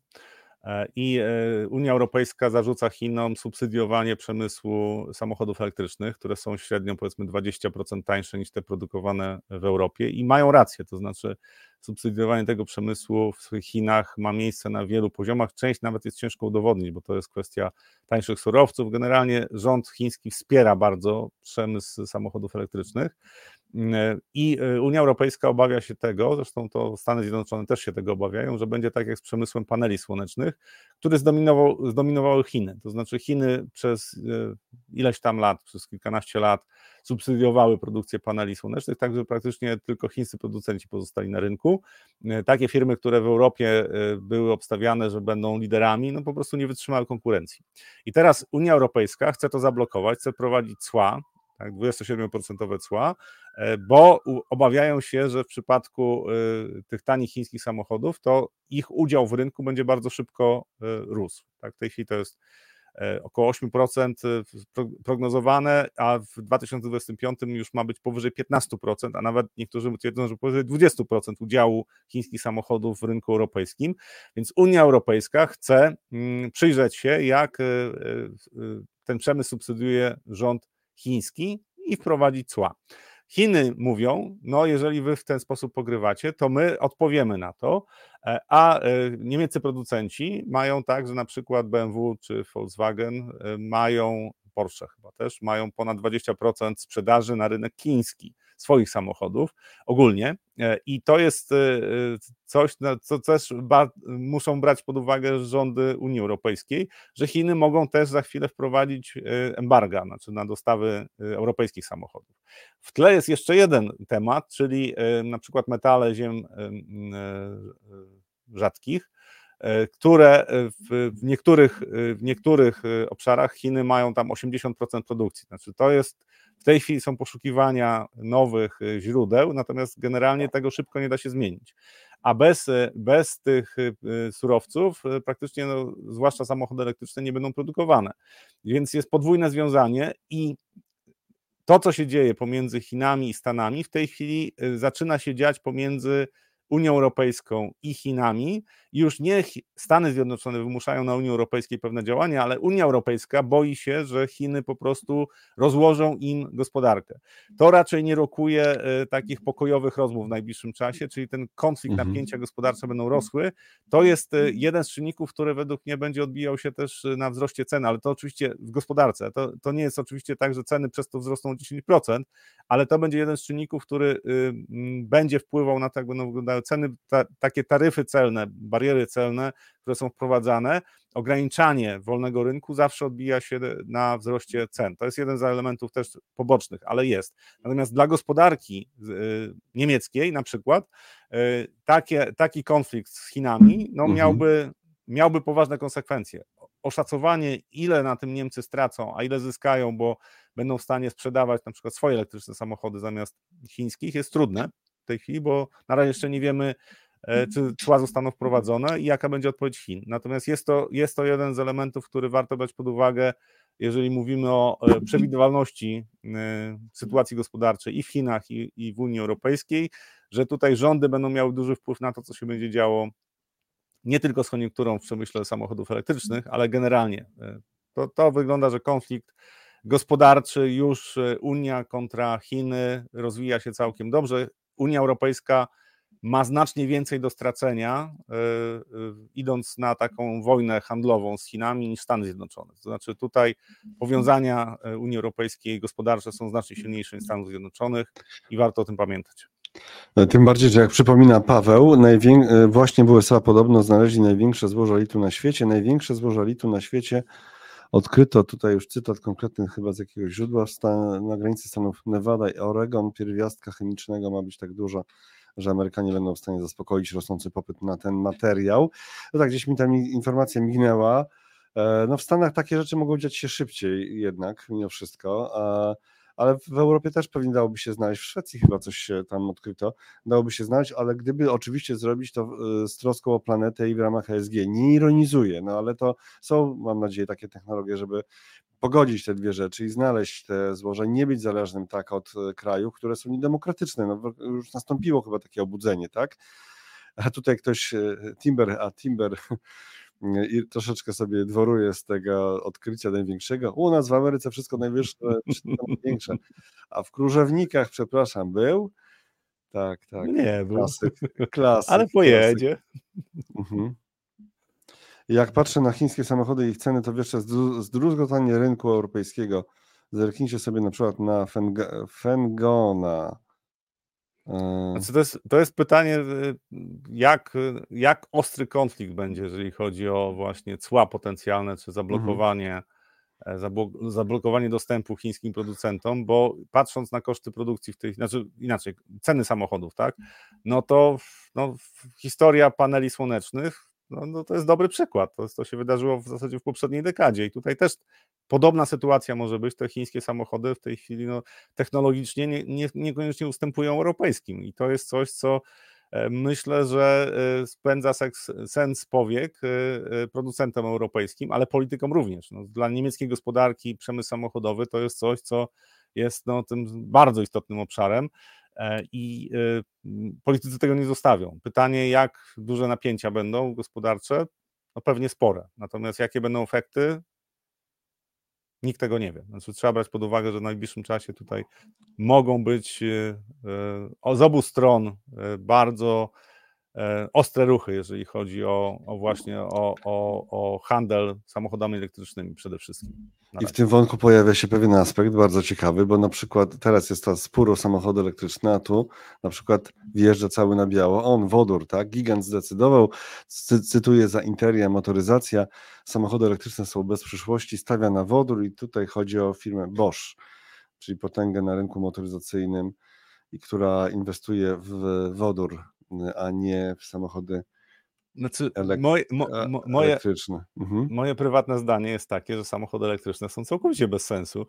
E, I e, Unia Europejska zarzuca Chinom subsydiowanie przemysłu samochodów elektrycznych, które są średnio powiedzmy 20% tańsze niż te produkowane w Europie i mają rację, to znaczy subsydiowanie tego przemysłu w Chinach ma miejsce na wielu poziomach. Część nawet jest ciężko udowodnić, bo to jest kwestia tańszych surowców. Generalnie rząd chiński wspiera bardzo przemysł samochodów elektrycznych. I e, Unia Europejska obawia się tego, zresztą to Stany Zjednoczone też się tego obawiają, że będzie tak jak z przemysłem paneli słonecznych, który zdominował, zdominowały Chiny. To znaczy Chiny przez e, ileś tam lat, przez kilkanaście lat subsydiowały produkcję paneli słonecznych, tak że praktycznie tylko chińscy producenci pozostali na rynku. E, takie firmy, które w Europie były obstawiane, że będą liderami, no po prostu nie wytrzymały konkurencji. I teraz Unia Europejska chce to zablokować, chce prowadzić cła, tak, 27% cła, e, bo obawiają się, że w przypadku e, tych tanich chińskich samochodów, to ich udział w rynku będzie bardzo szybko e, rósł. Tak, w tej chwili to jest około 8% prognozowane, a w 2025 już ma być powyżej 15%, a nawet niektórzy twierdzą, że powyżej 20% udziału chińskich samochodów w rynku europejskim. Więc Unia Europejska chce mm, przyjrzeć się, jak ten przemysł subsydiuje rząd chiński i wprowadzić cła. Chiny mówią, no jeżeli wy w ten sposób pogrywacie, to my odpowiemy na to, e, a e, niemieccy producenci mają tak, że na przykład BMW czy Volkswagen e, mają Porsche chyba też, mają ponad 20% sprzedaży na rynek chiński swoich samochodów ogólnie. E, I to jest e, coś, co też muszą brać pod uwagę rządy Unii Europejskiej, że Chiny mogą też za chwilę wprowadzić embarga znaczy na dostawy europejskich samochodów. W tle jest jeszcze jeden temat, czyli na przykład metale ziem rzadkich, E, które e, w niektórych, e, w niektórych obszarach Chiny mają tam 80% produkcji. Znaczy to jest, w tej chwili są poszukiwania nowych źródeł, natomiast generalnie tego szybko nie da się zmienić. A bez, bez tych surowców praktycznie, no, zwłaszcza samochody elektryczne, nie będą produkowane. Więc jest podwójne związanie i to, co się dzieje pomiędzy Chinami i Stanami, w tej chwili zaczyna się dziać pomiędzy Unią Europejską i Chinami. Już nie Stany Zjednoczone wymuszają na Unii Europejskiej pewne działania, ale Unia Europejska boi się, że Chiny po prostu rozłożą im gospodarkę. To raczej nie rokuje e, takich pokojowych rozmów w najbliższym czasie, czyli ten konflikt, mhm. napięcia gospodarcze będą rosły. To jest e, jeden z czynników, który według mnie będzie odbijał się też e, na wzroście cen, ale to oczywiście w gospodarce. To, to nie jest oczywiście tak, że ceny przez to wzrosną o 10%, ale to będzie jeden z czynników, który będzie wpływał na to, jak będą wyglądały ceny, ta, takie taryfy celne, bariery celne, które są wprowadzane, ograniczanie wolnego rynku zawsze odbija się na wzroście cen. To jest jeden z elementów też pobocznych, ale jest. Natomiast dla gospodarki y, niemieckiej na przykład y, takie, taki konflikt z Chinami no, mhm. miałby, miałby poważne konsekwencje. Oszacowanie, ile na tym Niemcy stracą, a ile zyskają, bo będą w stanie sprzedawać na przykład swoje elektryczne samochody zamiast chińskich, jest trudne tej chwili, bo na razie jeszcze nie wiemy, e, czy cła zostaną wprowadzone i jaka będzie odpowiedź Chin. Natomiast jest to, jest to jeden z elementów, który warto brać pod uwagę, jeżeli mówimy o e, przewidywalności e, sytuacji gospodarczej i w Chinach, i, i w Unii Europejskiej, że tutaj rządy będą miały duży wpływ na to, co się będzie działo nie tylko z koniunkturą w przemyśle samochodów elektrycznych, ale generalnie. To, to wygląda, że konflikt gospodarczy już Unia kontra Chiny rozwija się całkiem dobrze. Unia Europejska ma znacznie więcej do stracenia, yy, yy, idąc na taką wojnę handlową z Chinami niż Stany Zjednoczone. To znaczy, tutaj powiązania yy, Unii Europejskiej gospodarcze są znacznie silniejsze niż Stanów Zjednoczonych i warto o tym pamiętać. Tym bardziej, że jak przypomina Paweł, najwię... właśnie w USA podobno znaleźli największe złoża litu na świecie. Największe złoża litu na świecie odkryto, tutaj już cytat konkretny chyba z jakiegoś źródła, na granicy stanów Nevada i Oregon pierwiastka chemicznego ma być tak dużo, że Amerykanie będą w stanie zaspokoić rosnący popyt na ten materiał. No tak, gdzieś mi ta informacja mignęła. E, no w Stanach takie rzeczy mogą dziać się szybciej jednak, mimo wszystko. A ale w Europie też pewnie dałoby się znaleźć, w Szwecji chyba coś się tam odkryto, dałoby się znaleźć, ale gdyby oczywiście zrobić to y, z troską o planetę i w ramach ESG, nie ironizuję, no ale to są, mam nadzieję, takie technologie, żeby pogodzić te dwie rzeczy i znaleźć te złoża, nie być zależnym tak od y, krajów, które są niedemokratyczne. No, już nastąpiło chyba takie obudzenie, tak? A tutaj ktoś, y, Timber, a Timber i troszeczkę sobie dworuję z tego odkrycia największego. U nas w Ameryce wszystko najwyższe, największe. A w Krużewnikach, przepraszam, był? Tak, tak. Nie, klasyk, klasyk Ale pojedzie. Klasyk. Mhm. Jak patrzę na chińskie samochody i ich ceny, to wiesz, zdruzgotanie rynku europejskiego. Zerknijcie sobie na przykład na Fengona E, znaczy to, jest, to jest pytanie, y, jak, jak ostry konflikt będzie, jeżeli chodzi o właśnie cła potencjalne, czy zablokowanie, mhm. zablokowanie dostępu chińskim producentom, bo patrząc na koszty produkcji w tych, znaczy inaczej, ceny samochodów, tak, no to no, historia paneli słonecznych no, no, to jest dobry przykład. To, to się wydarzyło w zasadzie w poprzedniej dekadzie i tutaj też podobna sytuacja może być. Te chińskie samochody w tej chwili no, technologicznie nie, nie, niekoniecznie ustępują europejskim i to jest coś, co e, myślę, że e, spędza seks, sens powiek e, producentom europejskim, ale politykom również. No, dla niemieckiej gospodarki przemysł samochodowy to jest coś, co jest no, tym bardzo istotnym obszarem. E, i e, politycy tego nie zostawią. Pytanie, jak duże napięcia będą gospodarcze? No pewnie spore. Natomiast jakie będą efekty? Nikt tego nie wie. Znaczy, trzeba brać pod uwagę, że w najbliższym czasie tutaj mogą być e, z obu stron bardzo ostre ruchy, jeżeli chodzi o, o właśnie o, o, o handel samochodami elektrycznymi przede wszystkim. I w tym wątku pojawia się pewien aspekt bardzo ciekawy, bo na przykład teraz jest ta spór o samochody elektryczne, a tu na przykład wjeżdża cały na biało on, wodór, tak? Gigant zdecydował, cy cytuję za Interia motoryzacja, samochody elektryczne są bez przyszłości, stawia na wodór i tutaj chodzi o firmę Bosch, czyli potęgę na rynku motoryzacyjnym i która inwestuje w wodór, a nie w samochody znaczy, moje, mo, mo, moje, elektryczne. Mhm. moje prywatne zdanie jest takie, że samochody elektryczne są całkowicie bez sensu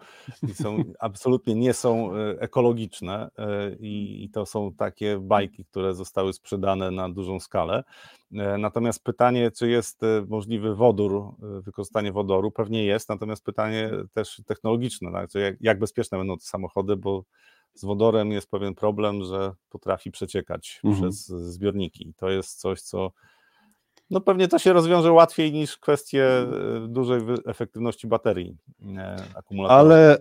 i są absolutnie nie są e, ekologiczne e, i, i to są takie bajki, które zostały sprzedane na dużą skalę. E, natomiast pytanie, czy jest możliwy wodór, wykorzystanie wodoru, pewnie jest, natomiast pytanie też technologiczne, tak? jak, jak bezpieczne będą te samochody, bo z wodorem jest pewien problem, że potrafi przeciekać mhm. przez zbiorniki. To jest coś, co no pewnie to się rozwiąże łatwiej niż kwestie e, dużej efektywności baterii e, akumulatorów. Ale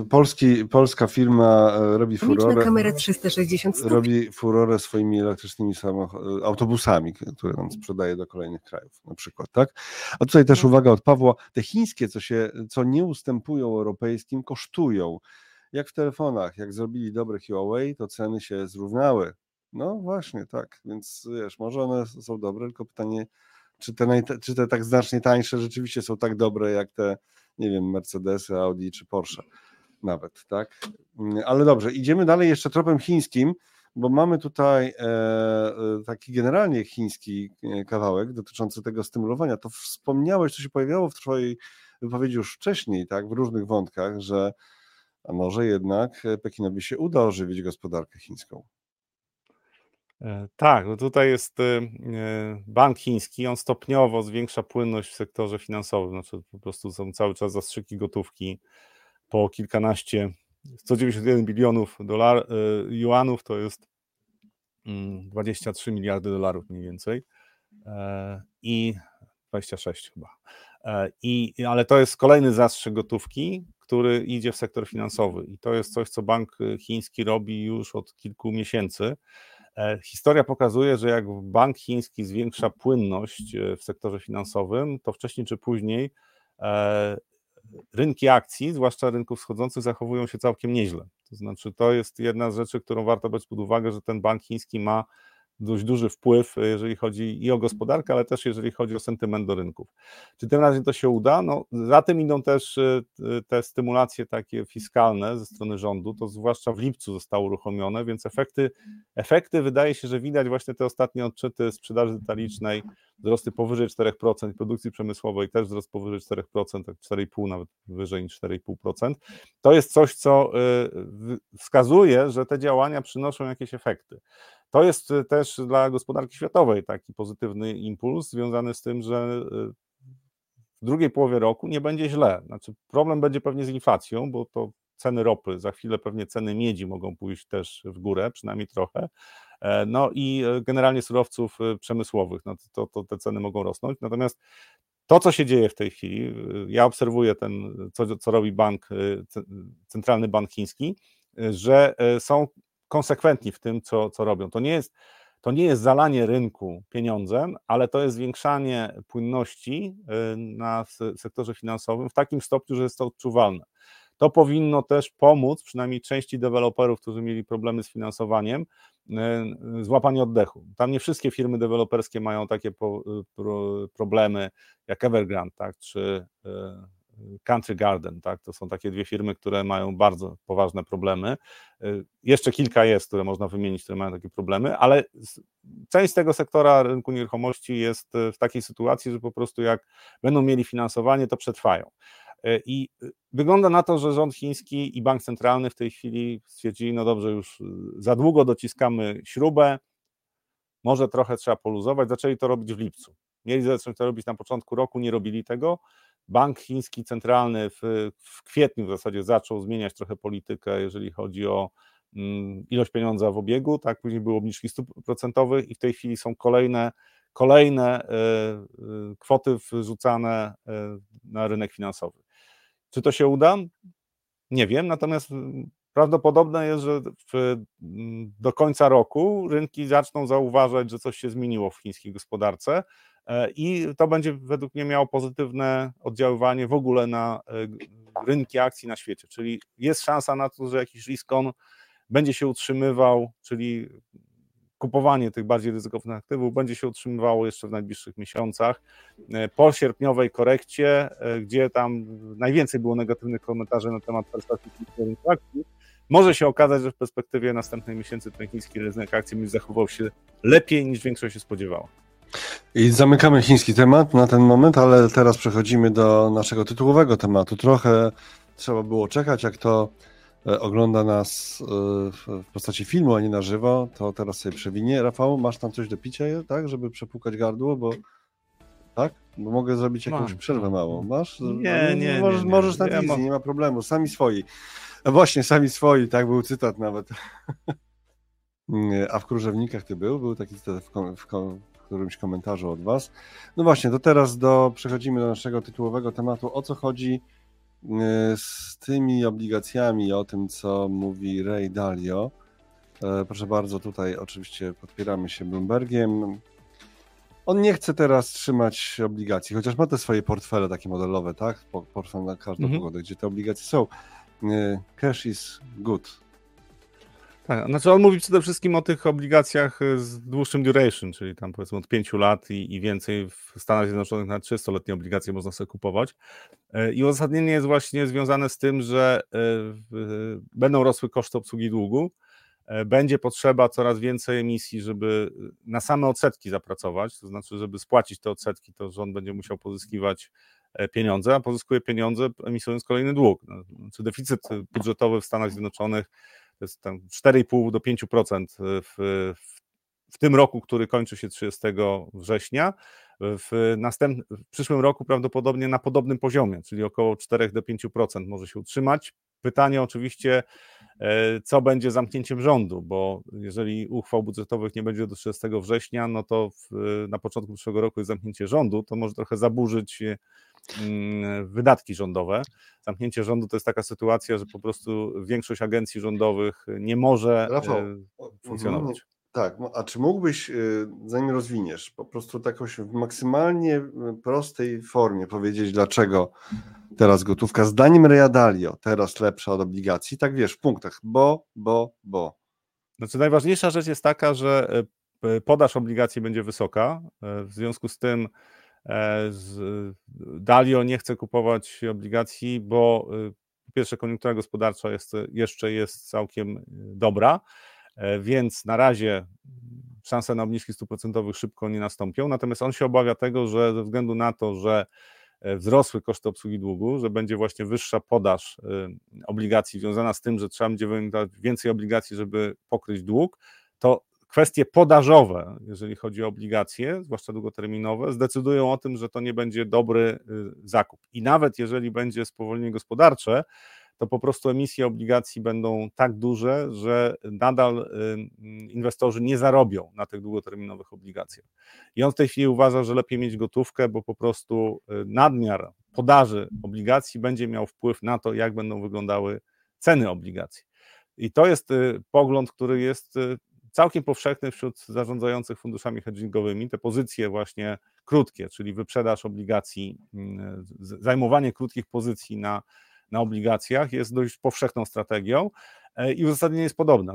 y, polski, polska firma robi furorę. kamerę 360 stopni. Robi furorę swoimi elektrycznymi autobusami, które nam sprzedaje do kolejnych krajów na przykład, tak? A tutaj też no. uwaga od Pawła, te chińskie, co się, co nie ustępują europejskim, kosztują. Jak w telefonach, jak zrobili dobre Huawei, to ceny się zrównały no właśnie, tak. Więc wiesz, może one są dobre, tylko pytanie, czy te, czy te tak znacznie tańsze rzeczywiście są tak dobre jak te, nie wiem, Mercedesy, Audi czy Porsche nawet, tak? Mm, ale dobrze, idziemy dalej jeszcze tropem chińskim, bo mamy tutaj e, e, taki generalnie chiński e, kawałek dotyczący tego stymulowania. To wspomniałeś, to się pojawiało w Twojej wypowiedzi już wcześniej, tak, w różnych wątkach, że a może jednak Pekinowi się uda ożywić gospodarkę chińską. E, tak, no tutaj jest e, e, bank chiński, on stopniowo zwiększa płynność w sektorze finansowym, znaczy po prostu są cały czas zastrzyki gotówki po kilkanaście, 191 bilionów dolar, juanów to jest 23 mm, miliardy dolarów mniej więcej i 26 chyba. I, ale to jest kolejny zastrzyk gotówki, który idzie w sektor finansowy i to jest coś, co bank chiński robi już od kilku miesięcy. E, historia pokazuje, że jak bank chiński zwiększa płynność e, w sektorze finansowym, to wcześniej czy później e, rynki akcji, zwłaszcza rynków wschodzących, zachowują się całkiem nieźle. To znaczy, to jest jedna z rzeczy, którą warto brać pod uwagę, że ten bank chiński ma dość duży wpływ, jeżeli chodzi i o gospodarkę, ale też jeżeli chodzi o sentyment do rynków. Czy tym razem to się uda? No, za tym idą też e, te stymulacje takie fiskalne ze strony rządu, to zwłaszcza w lipcu zostało uruchomione, więc efekty, efekty wydaje się, że widać właśnie te ostatnie odczyty sprzedaży detalicznej, wzrosty powyżej 4%, produkcji przemysłowej też wzrost powyżej 4%, tak 4,5% nawet wyżej niż 4,5%. To jest coś, co e, wskazuje, że te działania przynoszą jakieś efekty. To jest y, też dla gospodarki światowej taki pozytywny impuls związany z tym, że y, w drugiej połowie roku nie będzie źle. Znaczy, problem będzie pewnie z inflacją, bo to ceny ropy, za chwilę pewnie ceny miedzi mogą pójść też w górę, przynajmniej trochę. E, no i e, generalnie surowców y, przemysłowych, no to, to te ceny mogą rosnąć. Natomiast to, co się dzieje w tej chwili, ja obserwuję ten, co, co robi bank, centralny bank chiński, że e, są konsekwentni w tym, co, co robią. To nie, jest, to nie jest zalanie rynku pieniądzem, ale to jest zwiększanie płynności y, na sektorze finansowym w takim stopniu, że jest to odczuwalne. To powinno też pomóc przynajmniej części deweloperów, którzy mieli problemy z finansowaniem, y, złapanie oddechu. Tam nie wszystkie firmy deweloperskie mają takie pro, problemy jak Evergrande, tak, czy y, Country Garden, tak? To są takie dwie firmy, które mają bardzo poważne problemy. Y, jeszcze kilka jest, które można wymienić, które mają takie problemy, ale część tego sektora rynku nieruchomości jest y, w takiej sytuacji, że po prostu jak będą mieli finansowanie, to przetrwają. Y, I wygląda na to, że rząd chiński i bank centralny w tej chwili stwierdzili, no dobrze, już za długo dociskamy śrubę, może trochę trzeba poluzować. Zaczęli to robić w lipcu. Mieli zacząć to robić na początku roku, nie robili tego. Bank chiński centralny w, w kwietniu w zasadzie zaczął zmieniać trochę politykę, jeżeli chodzi o mm, ilość pieniądza w obiegu, tak, później były obniżki stóp procentowych i w tej chwili są kolejne, kolejne e, e, kwoty wrzucane e, na rynek finansowy. Czy to się uda? Nie wiem, natomiast prawdopodobne jest, że w, do końca roku rynki zaczną zauważać, że coś się zmieniło w chińskiej gospodarce i to będzie według mnie miało pozytywne oddziaływanie w ogóle na e, rynki akcji na świecie. Czyli jest szansa na to, że jakiś risk on będzie się utrzymywał, czyli kupowanie tych bardziej ryzykownych aktywów będzie się utrzymywało jeszcze w najbliższych miesiącach. E, po sierpniowej korekcie, gdzie tam najwięcej było negatywnych komentarzy na temat perspektyw rynku akcji, może się okazać, że w perspektywie następnych miesięcy ten chiński rynek akcji będzie zachował się lepiej niż większość się spodziewała. I zamykamy chiński temat na ten moment, ale teraz przechodzimy do naszego tytułowego tematu. Trochę trzeba było czekać, jak to e, ogląda nas e, w postaci filmu, a nie na żywo, to teraz sobie przewinie. Rafał, masz tam coś do picia, tak, żeby przepukać gardło, bo tak? Bo mogę zrobić jakąś Mam. przerwę małą. Masz? Nie, nie, nie. Możesz, nie, nie. możesz na wizji, nie ma problemu. Sami swoi. No właśnie, sami swoi, tak był cytat nawet. A w Króżewnikach ty był? Był taki cytat w, w, którymś komentarzu od was. No właśnie, to teraz do, przechodzimy do naszego tytułowego tematu. O co chodzi y, z tymi obligacjami, o tym, co mówi Ray Dalio. E, proszę bardzo, tutaj oczywiście podpieramy się Bloombergiem. On nie chce teraz trzymać obligacji, chociaż ma te swoje portfele takie modelowe, tak? Portfel na każdą mhm. pogodę, gdzie te obligacje są. Cash is good. Tak, znaczy on mówi przede wszystkim o tych obligacjach z dłuższym duration, czyli tam powiedzmy od 5 lat i, i więcej w Stanach Zjednoczonych na 300-letnie obligacje można sobie kupować. E, I uzasadnienie jest właśnie związane z tym, że e, będą rosły koszty obsługi długu, e, będzie potrzeba coraz więcej emisji, żeby na same odsetki zapracować, to znaczy, żeby spłacić te odsetki, to rząd będzie musiał pozyskiwać E, pieniądze, a pozyskuje pieniądze emisując kolejny dług. No, znaczy deficyt budżetowy w Stanach Zjednoczonych to jest tam 4,5 do 5% w, w, w tym roku, który kończy się 30 września. W, w przyszłym roku prawdopodobnie na podobnym poziomie, czyli około 4 do 5% może się utrzymać. Pytanie oczywiście, e, co będzie zamknięciem rządu, bo jeżeli uchwał budżetowych nie będzie do 30 września, no to w, na początku przyszłego roku jest zamknięcie rządu, to może trochę zaburzyć wydatki rządowe. Zamknięcie rządu to jest taka sytuacja, że po prostu większość agencji rządowych nie może Rafał, e, funkcjonować. Tak, a czy mógłbyś, e, zanim rozwiniesz, po prostu tak w maksymalnie prostej formie powiedzieć, dlaczego teraz gotówka, zdaniem Readalio, teraz lepsza od obligacji, tak wiesz, w punktach, bo, bo, bo. Znaczy najważniejsza rzecz jest taka, że e, podaż obligacji będzie wysoka, w związku z tym E, Dalio nie chce kupować obligacji, bo y, po pierwsze koniunktura gospodarcza jest, jeszcze jest całkiem y, dobra, e, więc na razie szanse na obniżki stóp procentowych szybko nie nastąpią, natomiast on się obawia tego, że ze względu na to, że e, wzrosły koszty obsługi długu, że będzie właśnie wyższa podaż obligacji związana z tym, że trzeba będzie więcej obligacji, żeby pokryć dług, to kwestie podażowe, jeżeli chodzi o obligacje, zwłaszcza długoterminowe, zdecydują o tym, że to nie będzie dobry y, zakup. I nawet jeżeli będzie spowolnienie gospodarcze, to po prostu emisje obligacji będą tak duże, że nadal y, inwestorzy nie zarobią na tych długoterminowych obligacjach. I on w tej chwili uważa, że lepiej mieć gotówkę, bo po prostu y, nadmiar podaży obligacji będzie miał wpływ na to, jak będą wyglądały ceny obligacji. I to jest pogląd, który jest całkiem powszechny wśród zarządzających funduszami hedgingowymi, te pozycje właśnie krótkie, czyli wyprzedaż obligacji, mm, zajmowanie krótkich pozycji na, na obligacjach jest dość powszechną strategią i uzasadnienie jest podobne.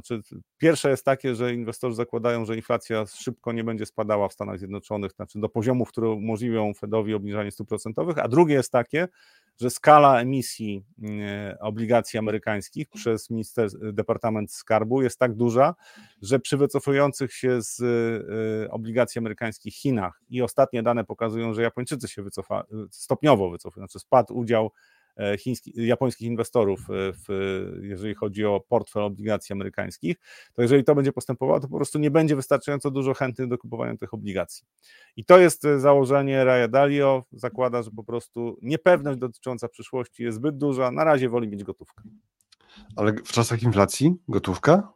pierwsze jest takie, że inwestorzy zakładają, że inflacja szybko nie będzie spadała w Stanach Zjednoczonych, znaczy do poziomów, które umożliwią Fedowi obniżanie stóp procentowych, a drugie jest takie, że skala emisji mm, obligacji amerykańskich przez minister, Departament Skarbu jest tak duża, że przy wycofujących się z y, obligacji amerykańskich Chinach i ostatnie dane pokazują, że Japończycy się wycofa, stopniowo wycofują, znaczy spadł udział E, chińskich, japońskich inwestorów, e, w, jeżeli chodzi o portfel obligacji amerykańskich, to jeżeli to będzie postępowało, to po prostu nie będzie wystarczająco dużo chętnych do kupowania tych obligacji. I to jest e, założenie Raya Dalio, zakłada, że po prostu niepewność dotycząca przyszłości jest zbyt duża, na razie woli mieć gotówkę. Ale w czasach inflacji gotówka?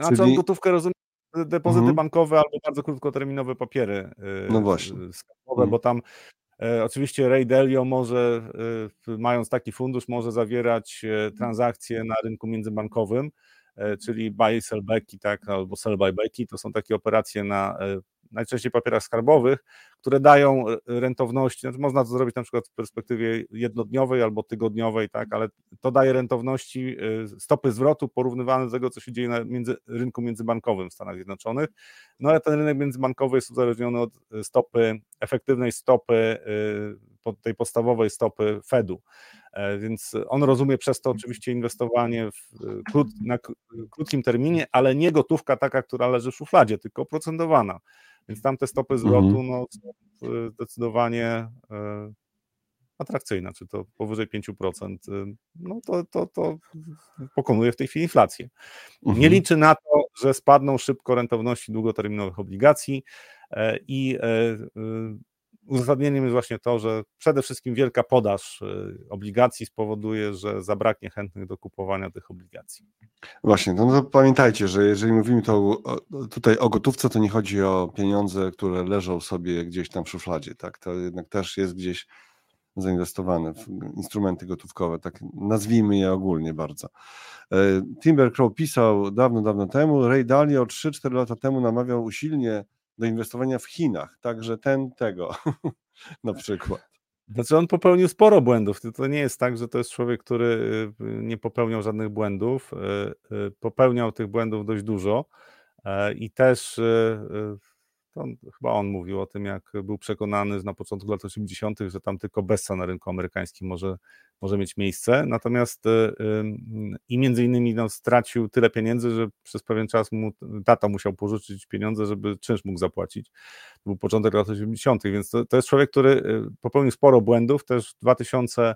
Znaczy Czyli... gotówkę rozumie depozyty mhm. bankowe albo bardzo krótkoterminowe papiery no właśnie. skarbowe, bo tam oczywiście Ray Dalio może, e, mając taki fundusz, może zawierać e, transakcje na rynku międzybankowym, czyli buy, sell backi, tak, albo sell buy backi, to są takie operacje na najczęściej papierach skarbowych, które dają rentowności, znaczy można to zrobić na przykład w perspektywie jednodniowej albo tygodniowej, tak, ale to daje rentowności, stopy zwrotu porównywane do tego, co się dzieje na między, rynku międzybankowym w Stanach Zjednoczonych, no ale ten rynek międzybankowy jest uzależniony od stopy, efektywnej stopy, tej podstawowej stopy Fedu, e, więc on rozumie przez to oczywiście inwestowanie krót, na krótkim terminie, ale nie gotówka taka, która leży w szufladzie, tylko oprocentowana. Więc tam te stopy zwrotu mhm. no, są zdecydowanie e, atrakcyjne, czy to powyżej 5%, e, no to, to, to pokonuje w tej chwili inflację. Mhm. Nie liczy na to, że spadną szybko rentowności długoterminowych obligacji e, i uzasadnieniem jest właśnie to, że przede wszystkim wielka podaż obligacji spowoduje, że zabraknie chętnych do kupowania tych obligacji. Właśnie, no to pamiętajcie, że jeżeli mówimy to tutaj o gotówce, to nie chodzi o pieniądze, które leżą sobie gdzieś tam w szufladzie, tak? To jednak też jest gdzieś zainwestowane w instrumenty gotówkowe, tak nazwijmy je ogólnie bardzo. E, Timber Crow pisał dawno, dawno temu, Ray Dalio 3-4 lata temu namawiał usilnie do inwestowania w Chinach, także ten tego na przykład. Znaczy on popełnił sporo błędów. To nie jest tak, że to jest człowiek, który y, nie popełniał żadnych błędów. Y, y, popełniał tych błędów dość dużo e, i też on, chyba on mówił o tym, jak był przekonany na początku lat 80., że tam tylko Bessa na rynku amerykańskim może, może mieć miejsce. Natomiast i między innymi no, stracił tyle pieniędzy, że przez pewien czas mu tata musiał pożyczyć pieniądze, żeby czynsz mógł zapłacić. To był początek lat 80., więc to, to jest człowiek, który popełnił sporo błędów. Też w 2000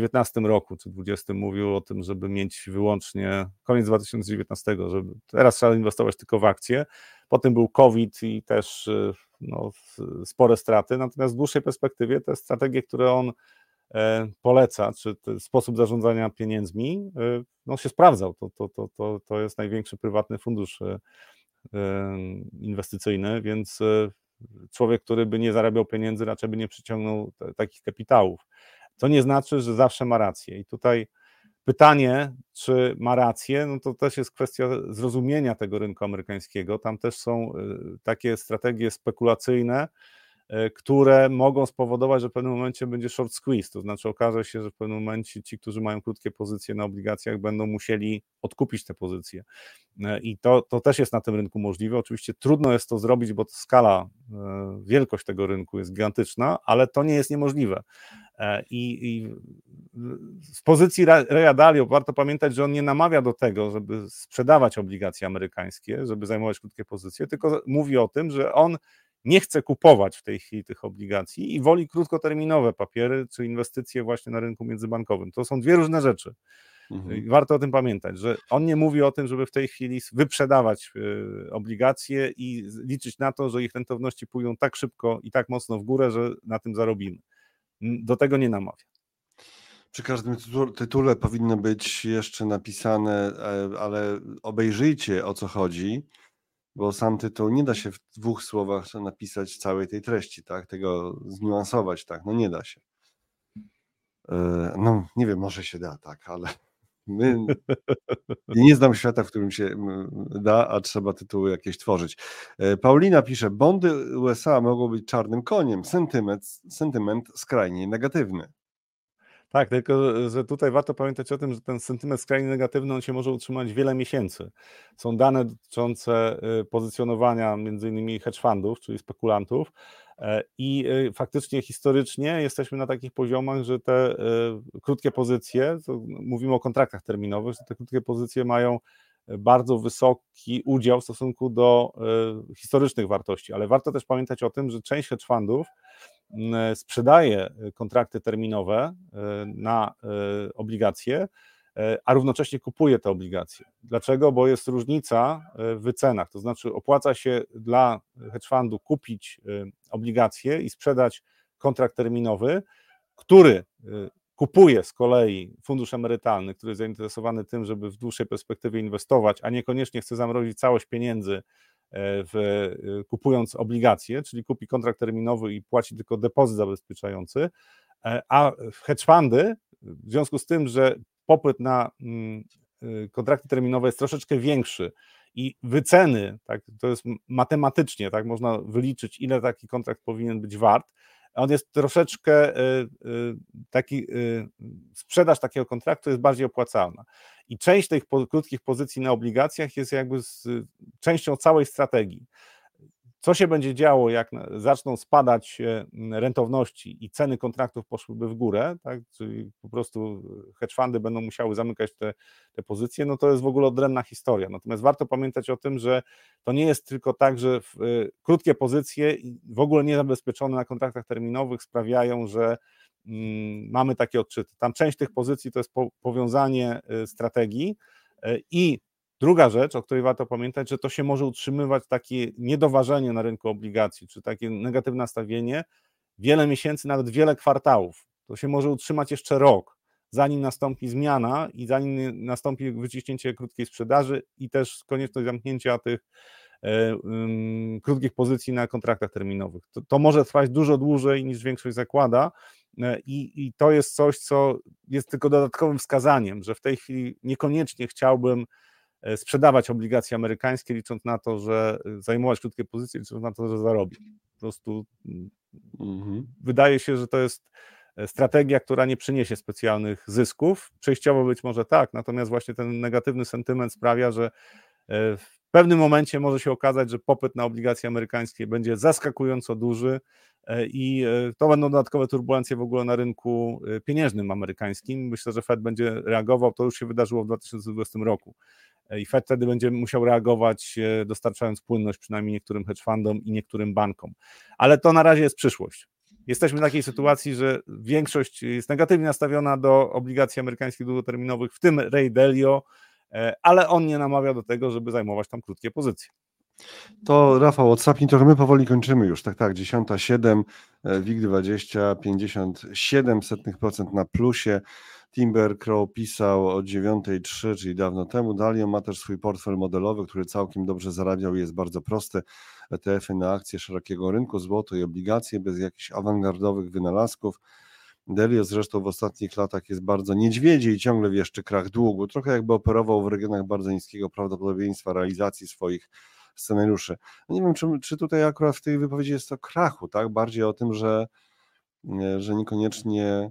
2019 roku czy 2020 mówił o tym, żeby mieć wyłącznie koniec 2019, żeby teraz trzeba inwestować tylko w akcje. Potem był COVID i też y, no, spore straty. Natomiast w dłuższej perspektywie te strategie, które on e, poleca, czy sposób zarządzania pieniędzmi, y, no, się sprawdzał. To, to, to, to, to jest największy prywatny fundusz e, e, inwestycyjny, więc człowiek, który by nie zarabiał pieniędzy, raczej by nie przyciągnął takich kapitałów. To nie znaczy, że zawsze ma rację. I tutaj pytanie, czy ma rację, no to też jest kwestia zrozumienia tego rynku amerykańskiego. Tam też są y, takie strategie spekulacyjne, y, które mogą spowodować, że w pewnym momencie będzie short squeeze, to znaczy okaże się, że w pewnym momencie ci, którzy mają krótkie pozycje na obligacjach, będą musieli odkupić te pozycje. Y, I to, to też jest na tym rynku możliwe. Oczywiście trudno jest to zrobić, bo skala, wielkość tego rynku jest gigantyczna, ale to nie jest niemożliwe. E, I, i z pozycji Reya Dalio warto pamiętać, że on nie namawia do tego, żeby sprzedawać obligacje amerykańskie, żeby zajmować krótkie pozycje, tylko mówi o tym, że on nie chce kupować w tej chwili tych obligacji i woli krótkoterminowe papiery czy inwestycje właśnie na rynku międzybankowym. To są dwie różne rzeczy. Mhm. Warto o tym pamiętać, że on nie mówi o tym, żeby w tej chwili wyprzedawać y, obligacje i liczyć na to, że ich rentowności pójdą tak szybko i tak mocno w górę, że na tym zarobimy do tego nie namawia. Przy każdym tytule powinno być jeszcze napisane, e, ale obejrzyjcie o co chodzi, bo sam tytuł nie da się w dwóch słowach napisać całej tej treści, tak? Tego zniuansować, tak? No nie da się. E, no nie wiem, może się da, tak, ale my nie znam świata, w którym się da, a trzeba tytuły jakieś tworzyć. E, Paulina pisze, bondy USA mogą być czarnym koniem, sentyment, sentyment skrajnie negatywny. Tak, tylko że tutaj warto pamiętać o tym, że ten sentyment skrajnie negatywny on się może utrzymać wiele miesięcy. Są dane dotyczące y, pozycjonowania między innymi hedge fundów, czyli spekulantów i y, faktycznie historycznie jesteśmy na takich poziomach, że te y, krótkie pozycje, mówimy o kontraktach terminowych, że te krótkie pozycje mają bardzo wysoki udział w stosunku do historycznych wartości, ale warto też pamiętać o tym, że część hedge fundów sprzedaje kontrakty terminowe na obligacje, a równocześnie kupuje te obligacje. Dlaczego? Bo jest różnica w wycenach, to znaczy opłaca się dla hedge fundu kupić obligacje i sprzedać kontrakt terminowy, który kupuje z kolei fundusz emerytalny, który jest zainteresowany tym, żeby w dłuższej perspektywie inwestować, a niekoniecznie chce zamrozić całość pieniędzy w, kupując obligacje, czyli kupi kontrakt terminowy i płaci tylko depozyt zabezpieczający, a hedge fundy w związku z tym, że popyt na mm, kontrakty terminowe jest troszeczkę większy i wyceny, tak, to jest matematycznie, tak, można wyliczyć, ile taki kontrakt powinien być wart, on jest troszeczkę y, y, taki, y, sprzedaż takiego kontraktu jest bardziej opłacalna. I część tych krótkich pozycji na obligacjach jest jakby z, częścią całej strategii co się będzie działo, jak zaczną spadać e, rentowności i ceny kontraktów poszłyby w górę, tak? czyli po prostu hedge fundy będą musiały zamykać te, te pozycje, no to jest w ogóle odrębna historia. Natomiast warto pamiętać o tym, że to nie jest tylko tak, że w, y, krótkie pozycje w ogóle niezabezpieczone na kontraktach terminowych sprawiają, że mm, mamy takie odczyty. Tam część tych pozycji to jest po, powiązanie y, strategii y, i Druga rzecz, o której warto pamiętać, że to się może utrzymywać takie niedoważenie na rynku obligacji, czy takie negatywne nastawienie wiele miesięcy, nawet wiele kwartałów. To się może utrzymać jeszcze rok, zanim nastąpi zmiana i zanim nastąpi wyciśnięcie krótkiej sprzedaży i też konieczność zamknięcia tych e, krótkich pozycji na kontraktach terminowych. To, to, może trwać dużo dłużej niż większość zakłada e, i, i to jest coś, co jest tylko dodatkowym wskazaniem, że w tej chwili niekoniecznie chciałbym sprzedawać obligacje amerykańskie, licząc na to, że e, zajmować krótkie pozycje, licząc na to, że zarobi. Po prostu mhm. wydaje się, że to jest e, strategia, która nie przyniesie specjalnych zysków. Przejściowo być może tak, natomiast właśnie ten negatywny sentyment sprawia, że pewnym momencie może się okazać, że popyt na obligacje amerykańskie będzie zaskakująco duży i to będą dodatkowe turbulencje w ogóle na rynku pieniężnym amerykańskim. Myślę, że Fed będzie reagował, to już się wydarzyło w 2020 roku i Fed wtedy będzie musiał reagować, e, dostarczając płynność przynajmniej niektórym hedge fundom i niektórym bankom. Ale to na razie jest przyszłość. Jesteśmy w takiej sytuacji, że większość jest negatywnie nastawiona do obligacji amerykańskich długoterminowych, w tym Ray Dalio, e, ale on nie namawia do tego, żeby zajmować tam krótkie pozycje. To Rafał, odsapnij trochę, my powoli kończymy już, tak, tak, 10.7, WIG20, 57% na plusie, Timber Crow pisał o 9.3, czyli dawno temu. Dalio ma też swój portfel modelowy, który całkiem dobrze zarabiał i jest bardzo prosty. ETF-y na akcje szerokiego rynku, złoto i obligacje bez jakichś awangardowych wynalazków. Delio zresztą w ostatnich latach jest bardzo niedźwiedzi i ciągle wieszczy krach długu. Trochę jakby operował w regionach bardzo niskiego prawdopodobieństwa realizacji swoich scenariuszy. No nie wiem, czy, czy tutaj akurat w tej wypowiedzi jest to krachu, tak? Bardziej o tym, że, że niekoniecznie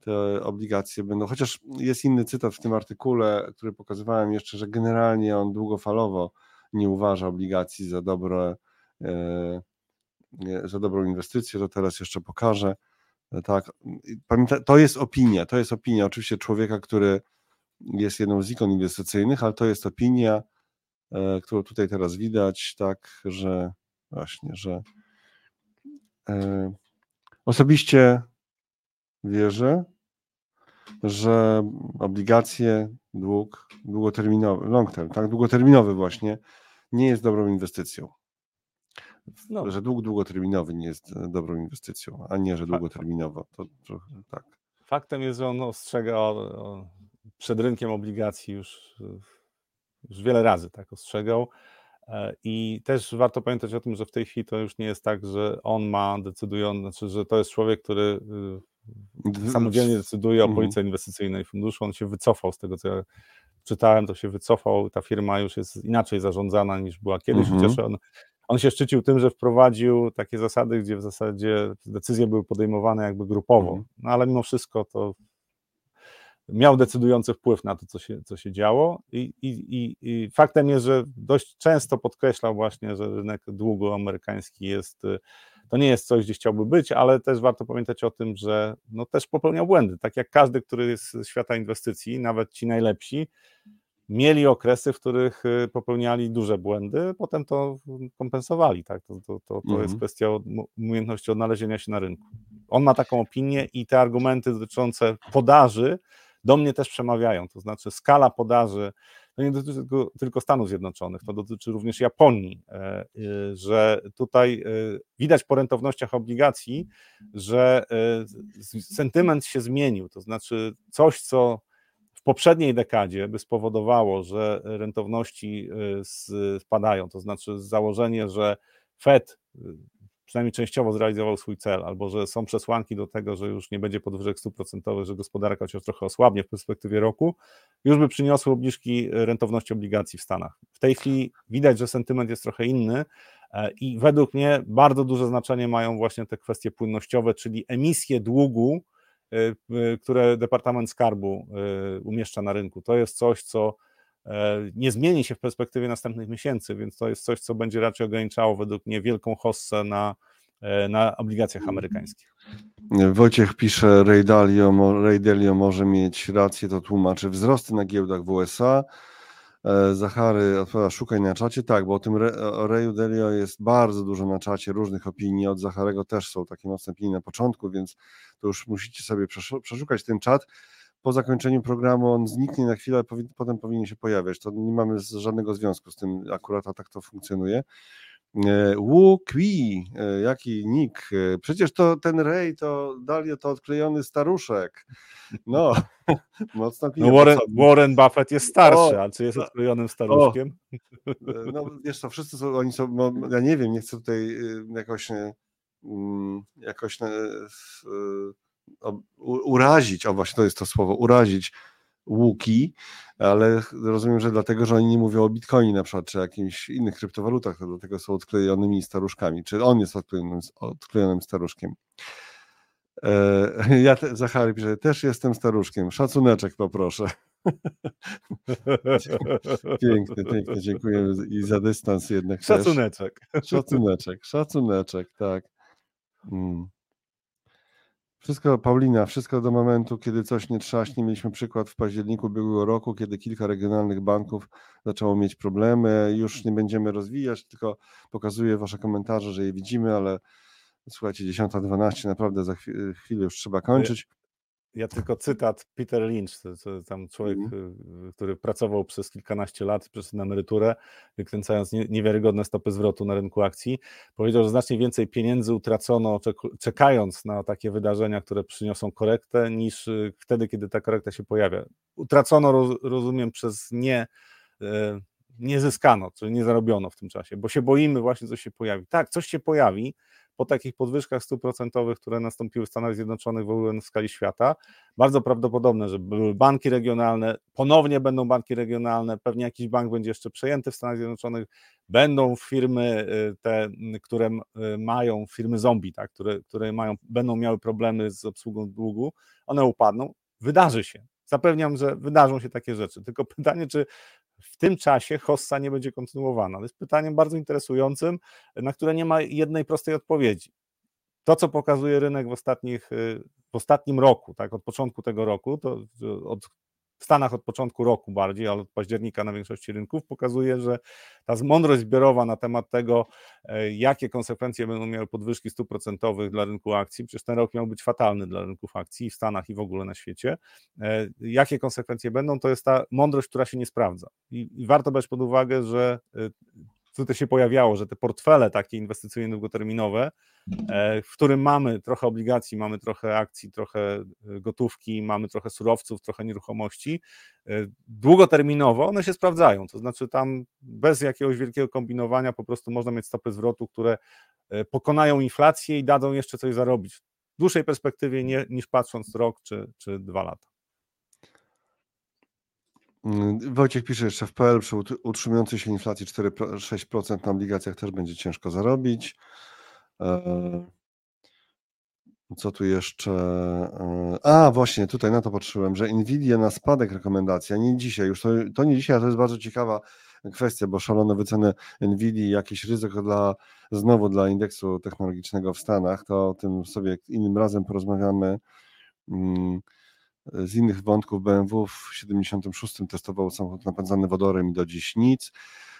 te obligacje będą, chociaż jest inny cytat w tym artykule, który pokazywałem jeszcze, że generalnie on długofalowo nie uważa obligacji za dobre, e, za dobrą inwestycję, to teraz jeszcze pokażę. E, tak, to jest opinia, to jest opinia oczywiście człowieka, który jest jedną z ikon inwestycyjnych, ale to jest opinia, e, którą tutaj teraz widać, tak, że właśnie, że osobiście wierzę, że obligacje, dług długoterminowy, long term, tak, długoterminowy właśnie, nie jest dobrą inwestycją. No. Że dług długoterminowy nie jest e, dobrą inwestycją, a nie, że długoterminowo. To, to tak. Faktem jest, że on ostrzega o, o, przed rynkiem obligacji już, już wiele razy tak ostrzegał. E, I też warto pamiętać o tym, że w tej chwili to już nie jest tak, że on ma decydujący, znaczy, że to jest człowiek, który samodzielnie decyduje o mhm. policji inwestycyjnej funduszu. On się wycofał z tego, co ja czytałem, to się wycofał. Ta firma już jest inaczej zarządzana niż była kiedyś. Mhm. Chociaż on, on się szczycił tym, że wprowadził takie zasady, gdzie w zasadzie decyzje były podejmowane jakby grupowo. Mhm. No ale mimo wszystko to miał decydujący wpływ na to, co się, co się działo. I, i, i, faktem jest, że dość często podkreślał właśnie, że rynek długo amerykański jest to nie jest coś, gdzie chciałby być, ale też warto pamiętać o tym, że no też popełniał błędy. Tak jak każdy, który jest z świata inwestycji, nawet ci najlepsi, mieli okresy, w których y, popełniali duże błędy, potem to kompensowali. Tak? To, to, to, to mhm. jest kwestia umiejętności odnalezienia się na rynku. On ma taką opinię i te argumenty dotyczące podaży do mnie też przemawiają. To znaczy, skala podaży to nie dotyczy tylko, tylko Stanów Zjednoczonych, to dotyczy również Japonii, e, y, że tutaj e, widać po rentownościach obligacji, że e, sentyment się zmienił, to znaczy coś, co poprzedniej dekadzie by spowodowało, że rentowności spadają, to znaczy założenie, że Fed przynajmniej częściowo zrealizował swój cel, albo że są przesłanki do tego, że już nie będzie podwyżek stóp procentowych, że gospodarka chociaż trochę osłabnie w perspektywie roku, już by przyniosły obniżki rentowności obligacji w Stanach. W tej chwili widać, że sentyment jest trochę inny e, i według mnie bardzo duże znaczenie mają właśnie te kwestie płynnościowe, czyli emisje długu, które Departament Skarbu e, umieszcza na rynku. To jest coś, co nie zmieni się w perspektywie następnych miesięcy, więc to jest coś, co będzie raczej ograniczało według mnie wielką hossę na, e, na obligacjach amerykańskich. Wojciech pisze, Ray Dalio, Ray Dalio może mieć rację, to tłumaczy wzrosty na giełdach w USA. E, Zachary odpowiada, szukaj na czacie. Tak, bo o tym o Rayu Dalio jest bardzo dużo na czacie różnych opinii. Od Zacharego też są takie mocne opinie na początku, więc to już musicie sobie przeszukać ten czat po zakończeniu programu on zniknie na chwilę, potem powinien się pojawiać. To nie mamy żadnego związku z tym, akurat a tak to funkcjonuje. E, Wu Kui, e, jaki nick? E, przecież to ten Ray, to Dalio to odklejony staruszek. No, mocno no Warren, Warren Buffett jest starszy, o, a czy jest odklejonym staruszkiem? O, no wiesz co, wszyscy są, oni są, no, ja nie wiem, nie chcę tutaj jakoś, mm, jakoś urazić, o właśnie to jest to słowo, urazić łuki, ale rozumiem, że dlatego, że oni nie mówią o bitcoinie na przykład, czy jakimś innych kryptowalutach, to dlatego są odklejonymi staruszkami, czy on jest odklejonym, odklejonym staruszkiem. E, ja, te, Zachary pisze, też jestem staruszkiem, szacuneczek poproszę. Pięknie, pięknie, dziękuję i za dystans jednak Szacuneczek. Też. Szacuneczek, szacuneczek, tak. Mm. Wszystko, Paulina, wszystko do momentu, kiedy coś nie trzaśnie. Mieliśmy przykład w październiku ubiegłego roku, kiedy kilka regionalnych banków zaczęło mieć problemy. Już nie będziemy rozwijać, tylko pokazuję Wasze komentarze, że je widzimy, ale słuchajcie, 10.12, naprawdę za chwilę już trzeba kończyć. Ja tylko cytat Peter Lynch, to, to tam człowiek, mm. który pracował przez kilkanaście lat, przez na emeryturę, wykręcając nie, niewiarygodne stopy zwrotu na rynku akcji, powiedział, że znacznie więcej pieniędzy utracono czekając na takie wydarzenia, które przyniosą korektę, niż y, wtedy, kiedy ta korekta się pojawia. Utracono, roz, rozumiem, przez nie e, nie zyskano, czyli nie zarobiono w tym czasie, bo się boimy właśnie, co się pojawi. Tak, coś się pojawi, po takich podwyżkach stóp procentowych, które nastąpiły w Stanach Zjednoczonych w ogóle w skali świata, bardzo prawdopodobne, że były banki regionalne, ponownie będą banki regionalne, pewnie jakiś bank będzie jeszcze przejęty w Stanach Zjednoczonych, będą firmy y, te, które y, mają, firmy zombie, tak, które, które mają, będą miały problemy z obsługą długu, one upadną, wydarzy się. Zapewniam, że wydarzą się takie rzeczy. Tylko pytanie, czy w tym czasie hossa nie będzie kontynuowana? To jest pytaniem bardzo interesującym, na które nie ma jednej prostej odpowiedzi. To, co pokazuje rynek w, ostatnich, w ostatnim roku, tak, od początku tego roku, to od w Stanach od początku roku bardziej, ale od października na większości rynków, pokazuje, że ta mądrość zbiorowa na temat tego, e, jakie konsekwencje będą miały podwyżki stóp procentowych dla rynku akcji, przecież ten rok miał być fatalny dla rynków akcji w Stanach i w ogóle na świecie, e, jakie konsekwencje będą, to jest ta mądrość, która się nie sprawdza. I, i warto brać pod uwagę, że e, tutaj się pojawiało, że te portfele takie inwestycyjne długoterminowe, e, w którym mamy trochę obligacji, mamy trochę akcji, trochę e, gotówki, mamy trochę surowców, trochę nieruchomości, e, długoterminowo one się sprawdzają, to znaczy tam bez jakiegoś wielkiego kombinowania po prostu można mieć stopy zwrotu, które pokonają inflację i dadzą jeszcze coś zarobić w dłuższej perspektywie nie, niż patrząc rok czy, czy dwa lata. Mm, Wojciech pisze jeszcze w PL przy utrzymującej się inflacji 4-6% na obligacjach też będzie ciężko zarobić. E, co tu jeszcze? E, a, właśnie, tutaj na to patrzyłem, że Nvidia na spadek rekomendacja, nie dzisiaj, już to, to nie dzisiaj, a to jest bardzo ciekawa kwestia, bo szalone wyceny Nvidia, jakieś ryzyko dla, znowu dla indeksu technologicznego w Stanach, to o tym sobie innym razem porozmawiamy. Z innych wątków BMW w 76 testował samochód napędzany wodorem i do dziś nic,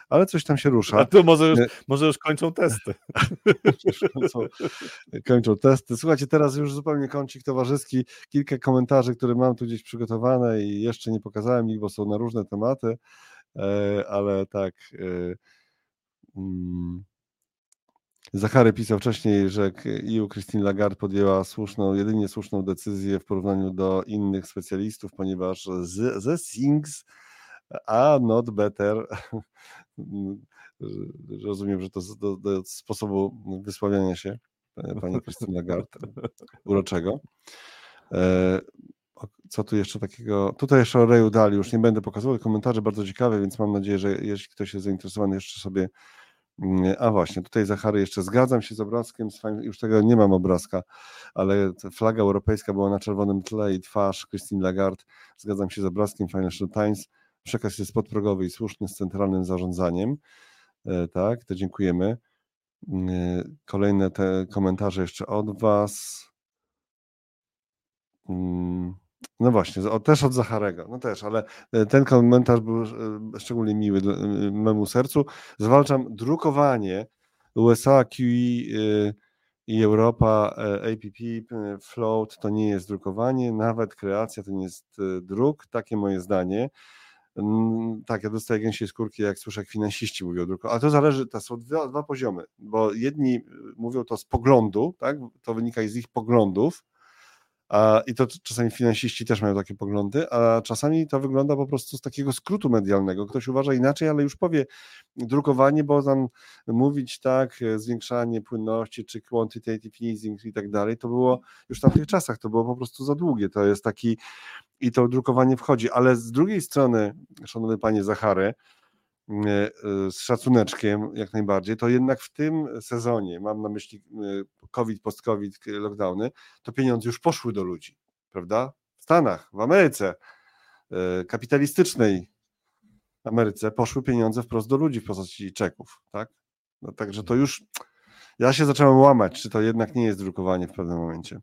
ale coś tam się rusza. A tu może już, może już kończą testy. kończą, kończą testy. Słuchajcie, teraz już zupełnie kącik towarzyski. Kilka komentarzy, które mam tu gdzieś przygotowane i jeszcze nie pokazałem ich, bo są na różne tematy, e, ale tak. E, mm, Zachary pisał wcześniej, że EU Christine Lagarde podjęła słuszną, jedynie słuszną decyzję w porównaniu do innych specjalistów, ponieważ ze things are not better. Rozumiem, że to do, do sposobu wysławiania się e, pani Christine Lagarde, uroczego. E, co tu jeszcze takiego? Tutaj jeszcze o Reju Dali, już nie będę pokazywał, komentarze bardzo ciekawe, więc mam nadzieję, że jeśli ktoś jest zainteresowany, jeszcze sobie a właśnie, tutaj Zachary jeszcze zgadzam się z obrazkiem, już tego nie mam obrazka, ale flaga europejska była na czerwonym tle i twarz Christine Lagarde. Zgadzam się z obrazkiem Financial Times. Przekaz jest podprogowy i słuszny z centralnym zarządzaniem. E, tak, to dziękujemy. Mm, kolejne te komentarze jeszcze od Was. No właśnie, też od Zacharego, no też, ale e, ten komentarz był e, szczególnie miły e, memu sercu. Zwalczam drukowanie USA, QE i Europa, APP, float to nie jest drukowanie, nawet kreacja to nie jest druk, takie moje zdanie. Mm, tak, ja dostaję gęsiej skórki, jak słyszę, jak finansiści mówią o druku, ale to zależy, to są dwa, dwa poziomy, bo jedni mówią to z poglądu, tak, to wynika z ich poglądów, a, I to czasami finansiści też mają takie poglądy, a czasami to wygląda po prostu z takiego skrótu medialnego. Ktoś uważa inaczej, ale już powie drukowanie, bo tam mówić tak, zwiększanie płynności czy quantitative easing i tak dalej, to było już w tamtych czasach, to było po prostu za długie. To jest taki i to drukowanie wchodzi, ale z drugiej strony, szanowny panie Zachary, E, e, z szacuneczkiem jak najbardziej, to jednak w tym sezonie, mam na myśli e, COVID, post-COVID, lockdowny, to pieniądze już poszły do ludzi, prawda? W Stanach, w Ameryce kapitalistycznej Ameryce poszły pieniądze wprost do ludzi w postaci czeków, tak? No, także to już, ja się zacząłem łamać, czy to jednak nie jest drukowanie w pewnym momencie.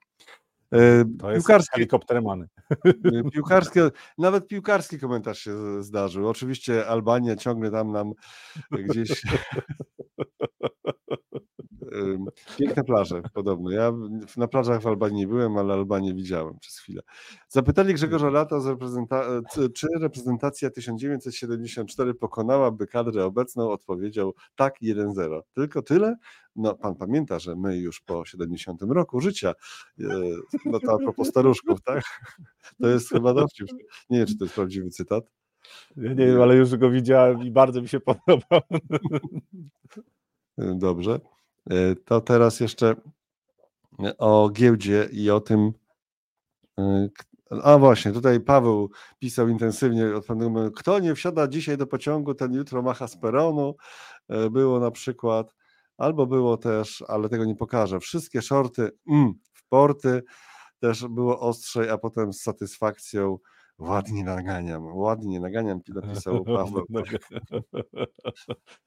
E, to jest piłkarskie, helikoptermany. E, piłkarskie, nawet piłkarski komentarz się zdarzył. Oczywiście Albania ciągle tam nam gdzieś Piękne plaże, podobno. Ja na plażach w Albanii nie byłem, ale Albanię widziałem przez chwilę. Zapytali Grzegorza Lata, reprezenta czy reprezentacja 1974 pokonałaby kadrę obecną? Odpowiedział tak, 1-0. Tylko tyle? No, pan pamięta, że my już po 70 roku życia, e, no to a propos staruszków, tak? To jest chyba dowcip. Nie wiem, czy to jest prawdziwy cytat. Ja nie wiem, ale już go widziałem i bardzo mi się podobał. Dobrze. E, to teraz jeszcze o giełdzie i o tym. E, a właśnie, tutaj Paweł pisał intensywnie od pewnego momentu, kto nie wsiada dzisiaj do pociągu, ten jutro macha z peronu. Było na przykład, albo było też, ale tego nie pokażę, wszystkie shorty mm, w porty, też było ostrzej, a potem z satysfakcją Ładnie naganiam, ładnie naganiam, napisał Paweł.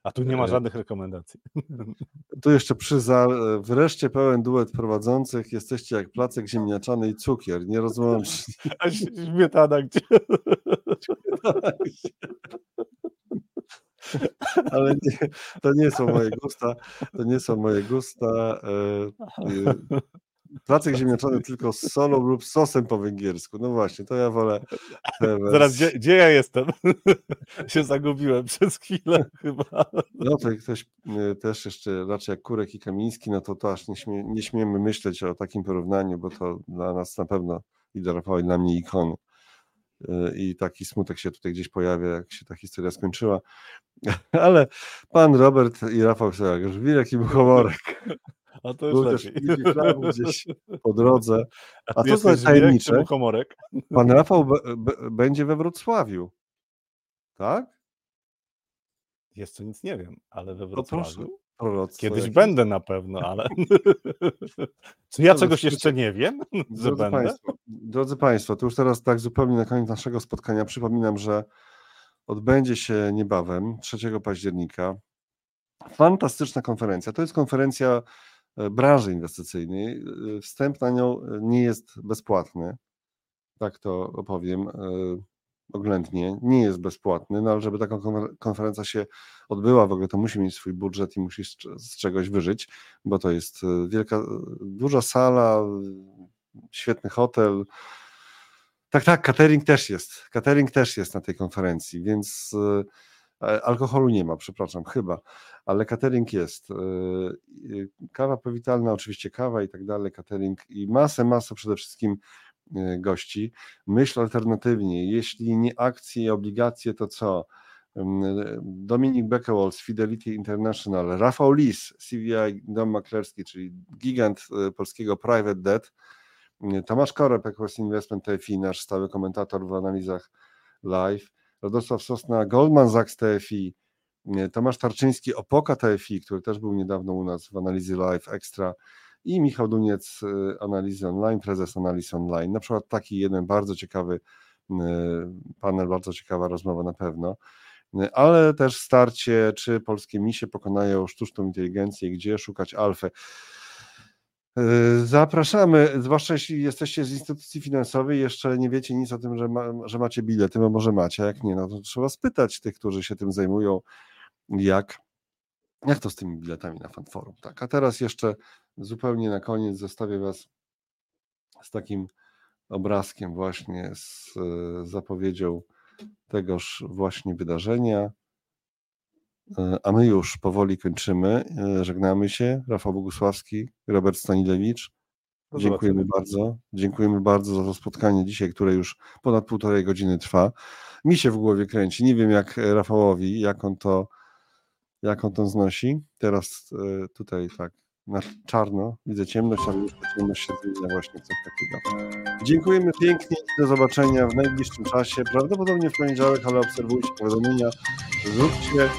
A tu nie ma e, żadnych rekomendacji. Tu jeszcze przyza, wreszcie pełen duet prowadzących, jesteście jak placek ziemniaczany i cukier, nie rozłączni. A śmietana gdzie? Ale nie, to nie są moje gusta, to nie są moje gusta. Placek ziemniaczany tylko z solą lub sosem po węgiersku. No właśnie, to ja wolę. Zaraz, gdzie, gdzie ja jestem? się zagubiłem przez chwilę chyba. No to ktoś e, też jeszcze raczej jak Kurek i Kamiński, no to to aż nie, śmie, nie śmiemy myśleć o takim porównaniu, bo to dla nas na pewno i dla Rafała i dla mnie ikony. E, I taki smutek się tutaj gdzieś pojawia, jak się ta historia skończyła. Ale pan Robert i Rafał Wilek i Buchomorek. A to już też gdzieś po drodze. A, to jest tajemnicze. Pan Rafał będzie we Wrocławiu. Tak? Jeszcze nic nie wiem, ale we Wrocławiu. Kiedyś jakieś... będę na pewno, ale. Czy ja czegoś jeszcze nie wiem? Drodzy będę? Państwo, drodzy Państwo, to już teraz tak zupełnie na koniec naszego spotkania przypominam, że odbędzie się niebawem 3 października fantastyczna konferencja. To jest konferencja branży inwestycyjnej. E, wstęp na nią e, nie jest bezpłatny, tak to opowiem oględnie, nie jest bezpłatny, no ale żeby taka konferencja się odbyła, w ogóle to musi mieć swój budżet i musi z czegoś wyżyć, bo to jest wielka, duża sala, świetny hotel. Tak, tak, catering też jest. Catering też jest na tej konferencji, więc E, alkoholu nie ma, przepraszam, chyba, ale catering jest. E, kawa powitalna, oczywiście kawa i tak dalej, catering i masę, masę przede wszystkim e, gości. Myśl alternatywnie, jeśli nie akcje i obligacje, to co? Dominik Beckewell z Fidelity International, Rafał Lis, CVI Dom Maklerski, czyli gigant polskiego private debt, Tomasz Korep, Equest Investment TFI, nasz stały komentator w analizach live, Radosław Sosna, Goldman Sachs TFI, Tomasz Tarczyński, Opoka TFI, który też był niedawno u nas w analizy live extra i Michał Duniec, y, analizy online, prezes analizy online. Na przykład taki jeden bardzo ciekawy y, panel, bardzo ciekawa rozmowa na pewno, ale też starcie, czy polskie misie pokonają sztuczną inteligencję, gdzie szukać alfy. Zapraszamy, zwłaszcza jeśli jesteście z instytucji finansowej, jeszcze nie wiecie nic o tym, że, ma, że macie bilety, bo może macie, jak nie, no to trzeba spytać tych, którzy się tym zajmują, jak, jak to z tymi biletami na fanforum. Tak, a teraz jeszcze zupełnie na koniec zostawię Was z takim obrazkiem właśnie z zapowiedzią tegoż właśnie wydarzenia. E, a my już powoli kończymy. E, żegnamy się. Rafał Bogusławski, Robert Stanilewicz. Dziękujemy bardzo. Dziękujemy bardzo za to spotkanie dzisiaj, które już ponad półtorej godziny trwa. Mi się w głowie kręci. Nie wiem jak Rafałowi, jak on to, jak on to znosi. Teraz e, tutaj tak na czarno, widzę ciemność, ale już ta ciemność się zmienia właśnie coś takiego. Dziękujemy pięknie i do zobaczenia w najbliższym czasie, prawdopodobnie w poniedziałek, ale obserwujcie powiadomienia, zróbcie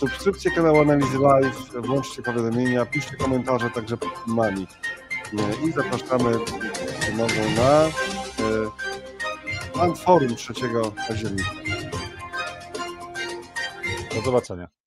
subskrypcję kanału Analizy Live, włączcie powiadomienia, piszcie komentarze także pod filmami i zapraszamy znowu na e, Antforum 3 października. Do zobaczenia.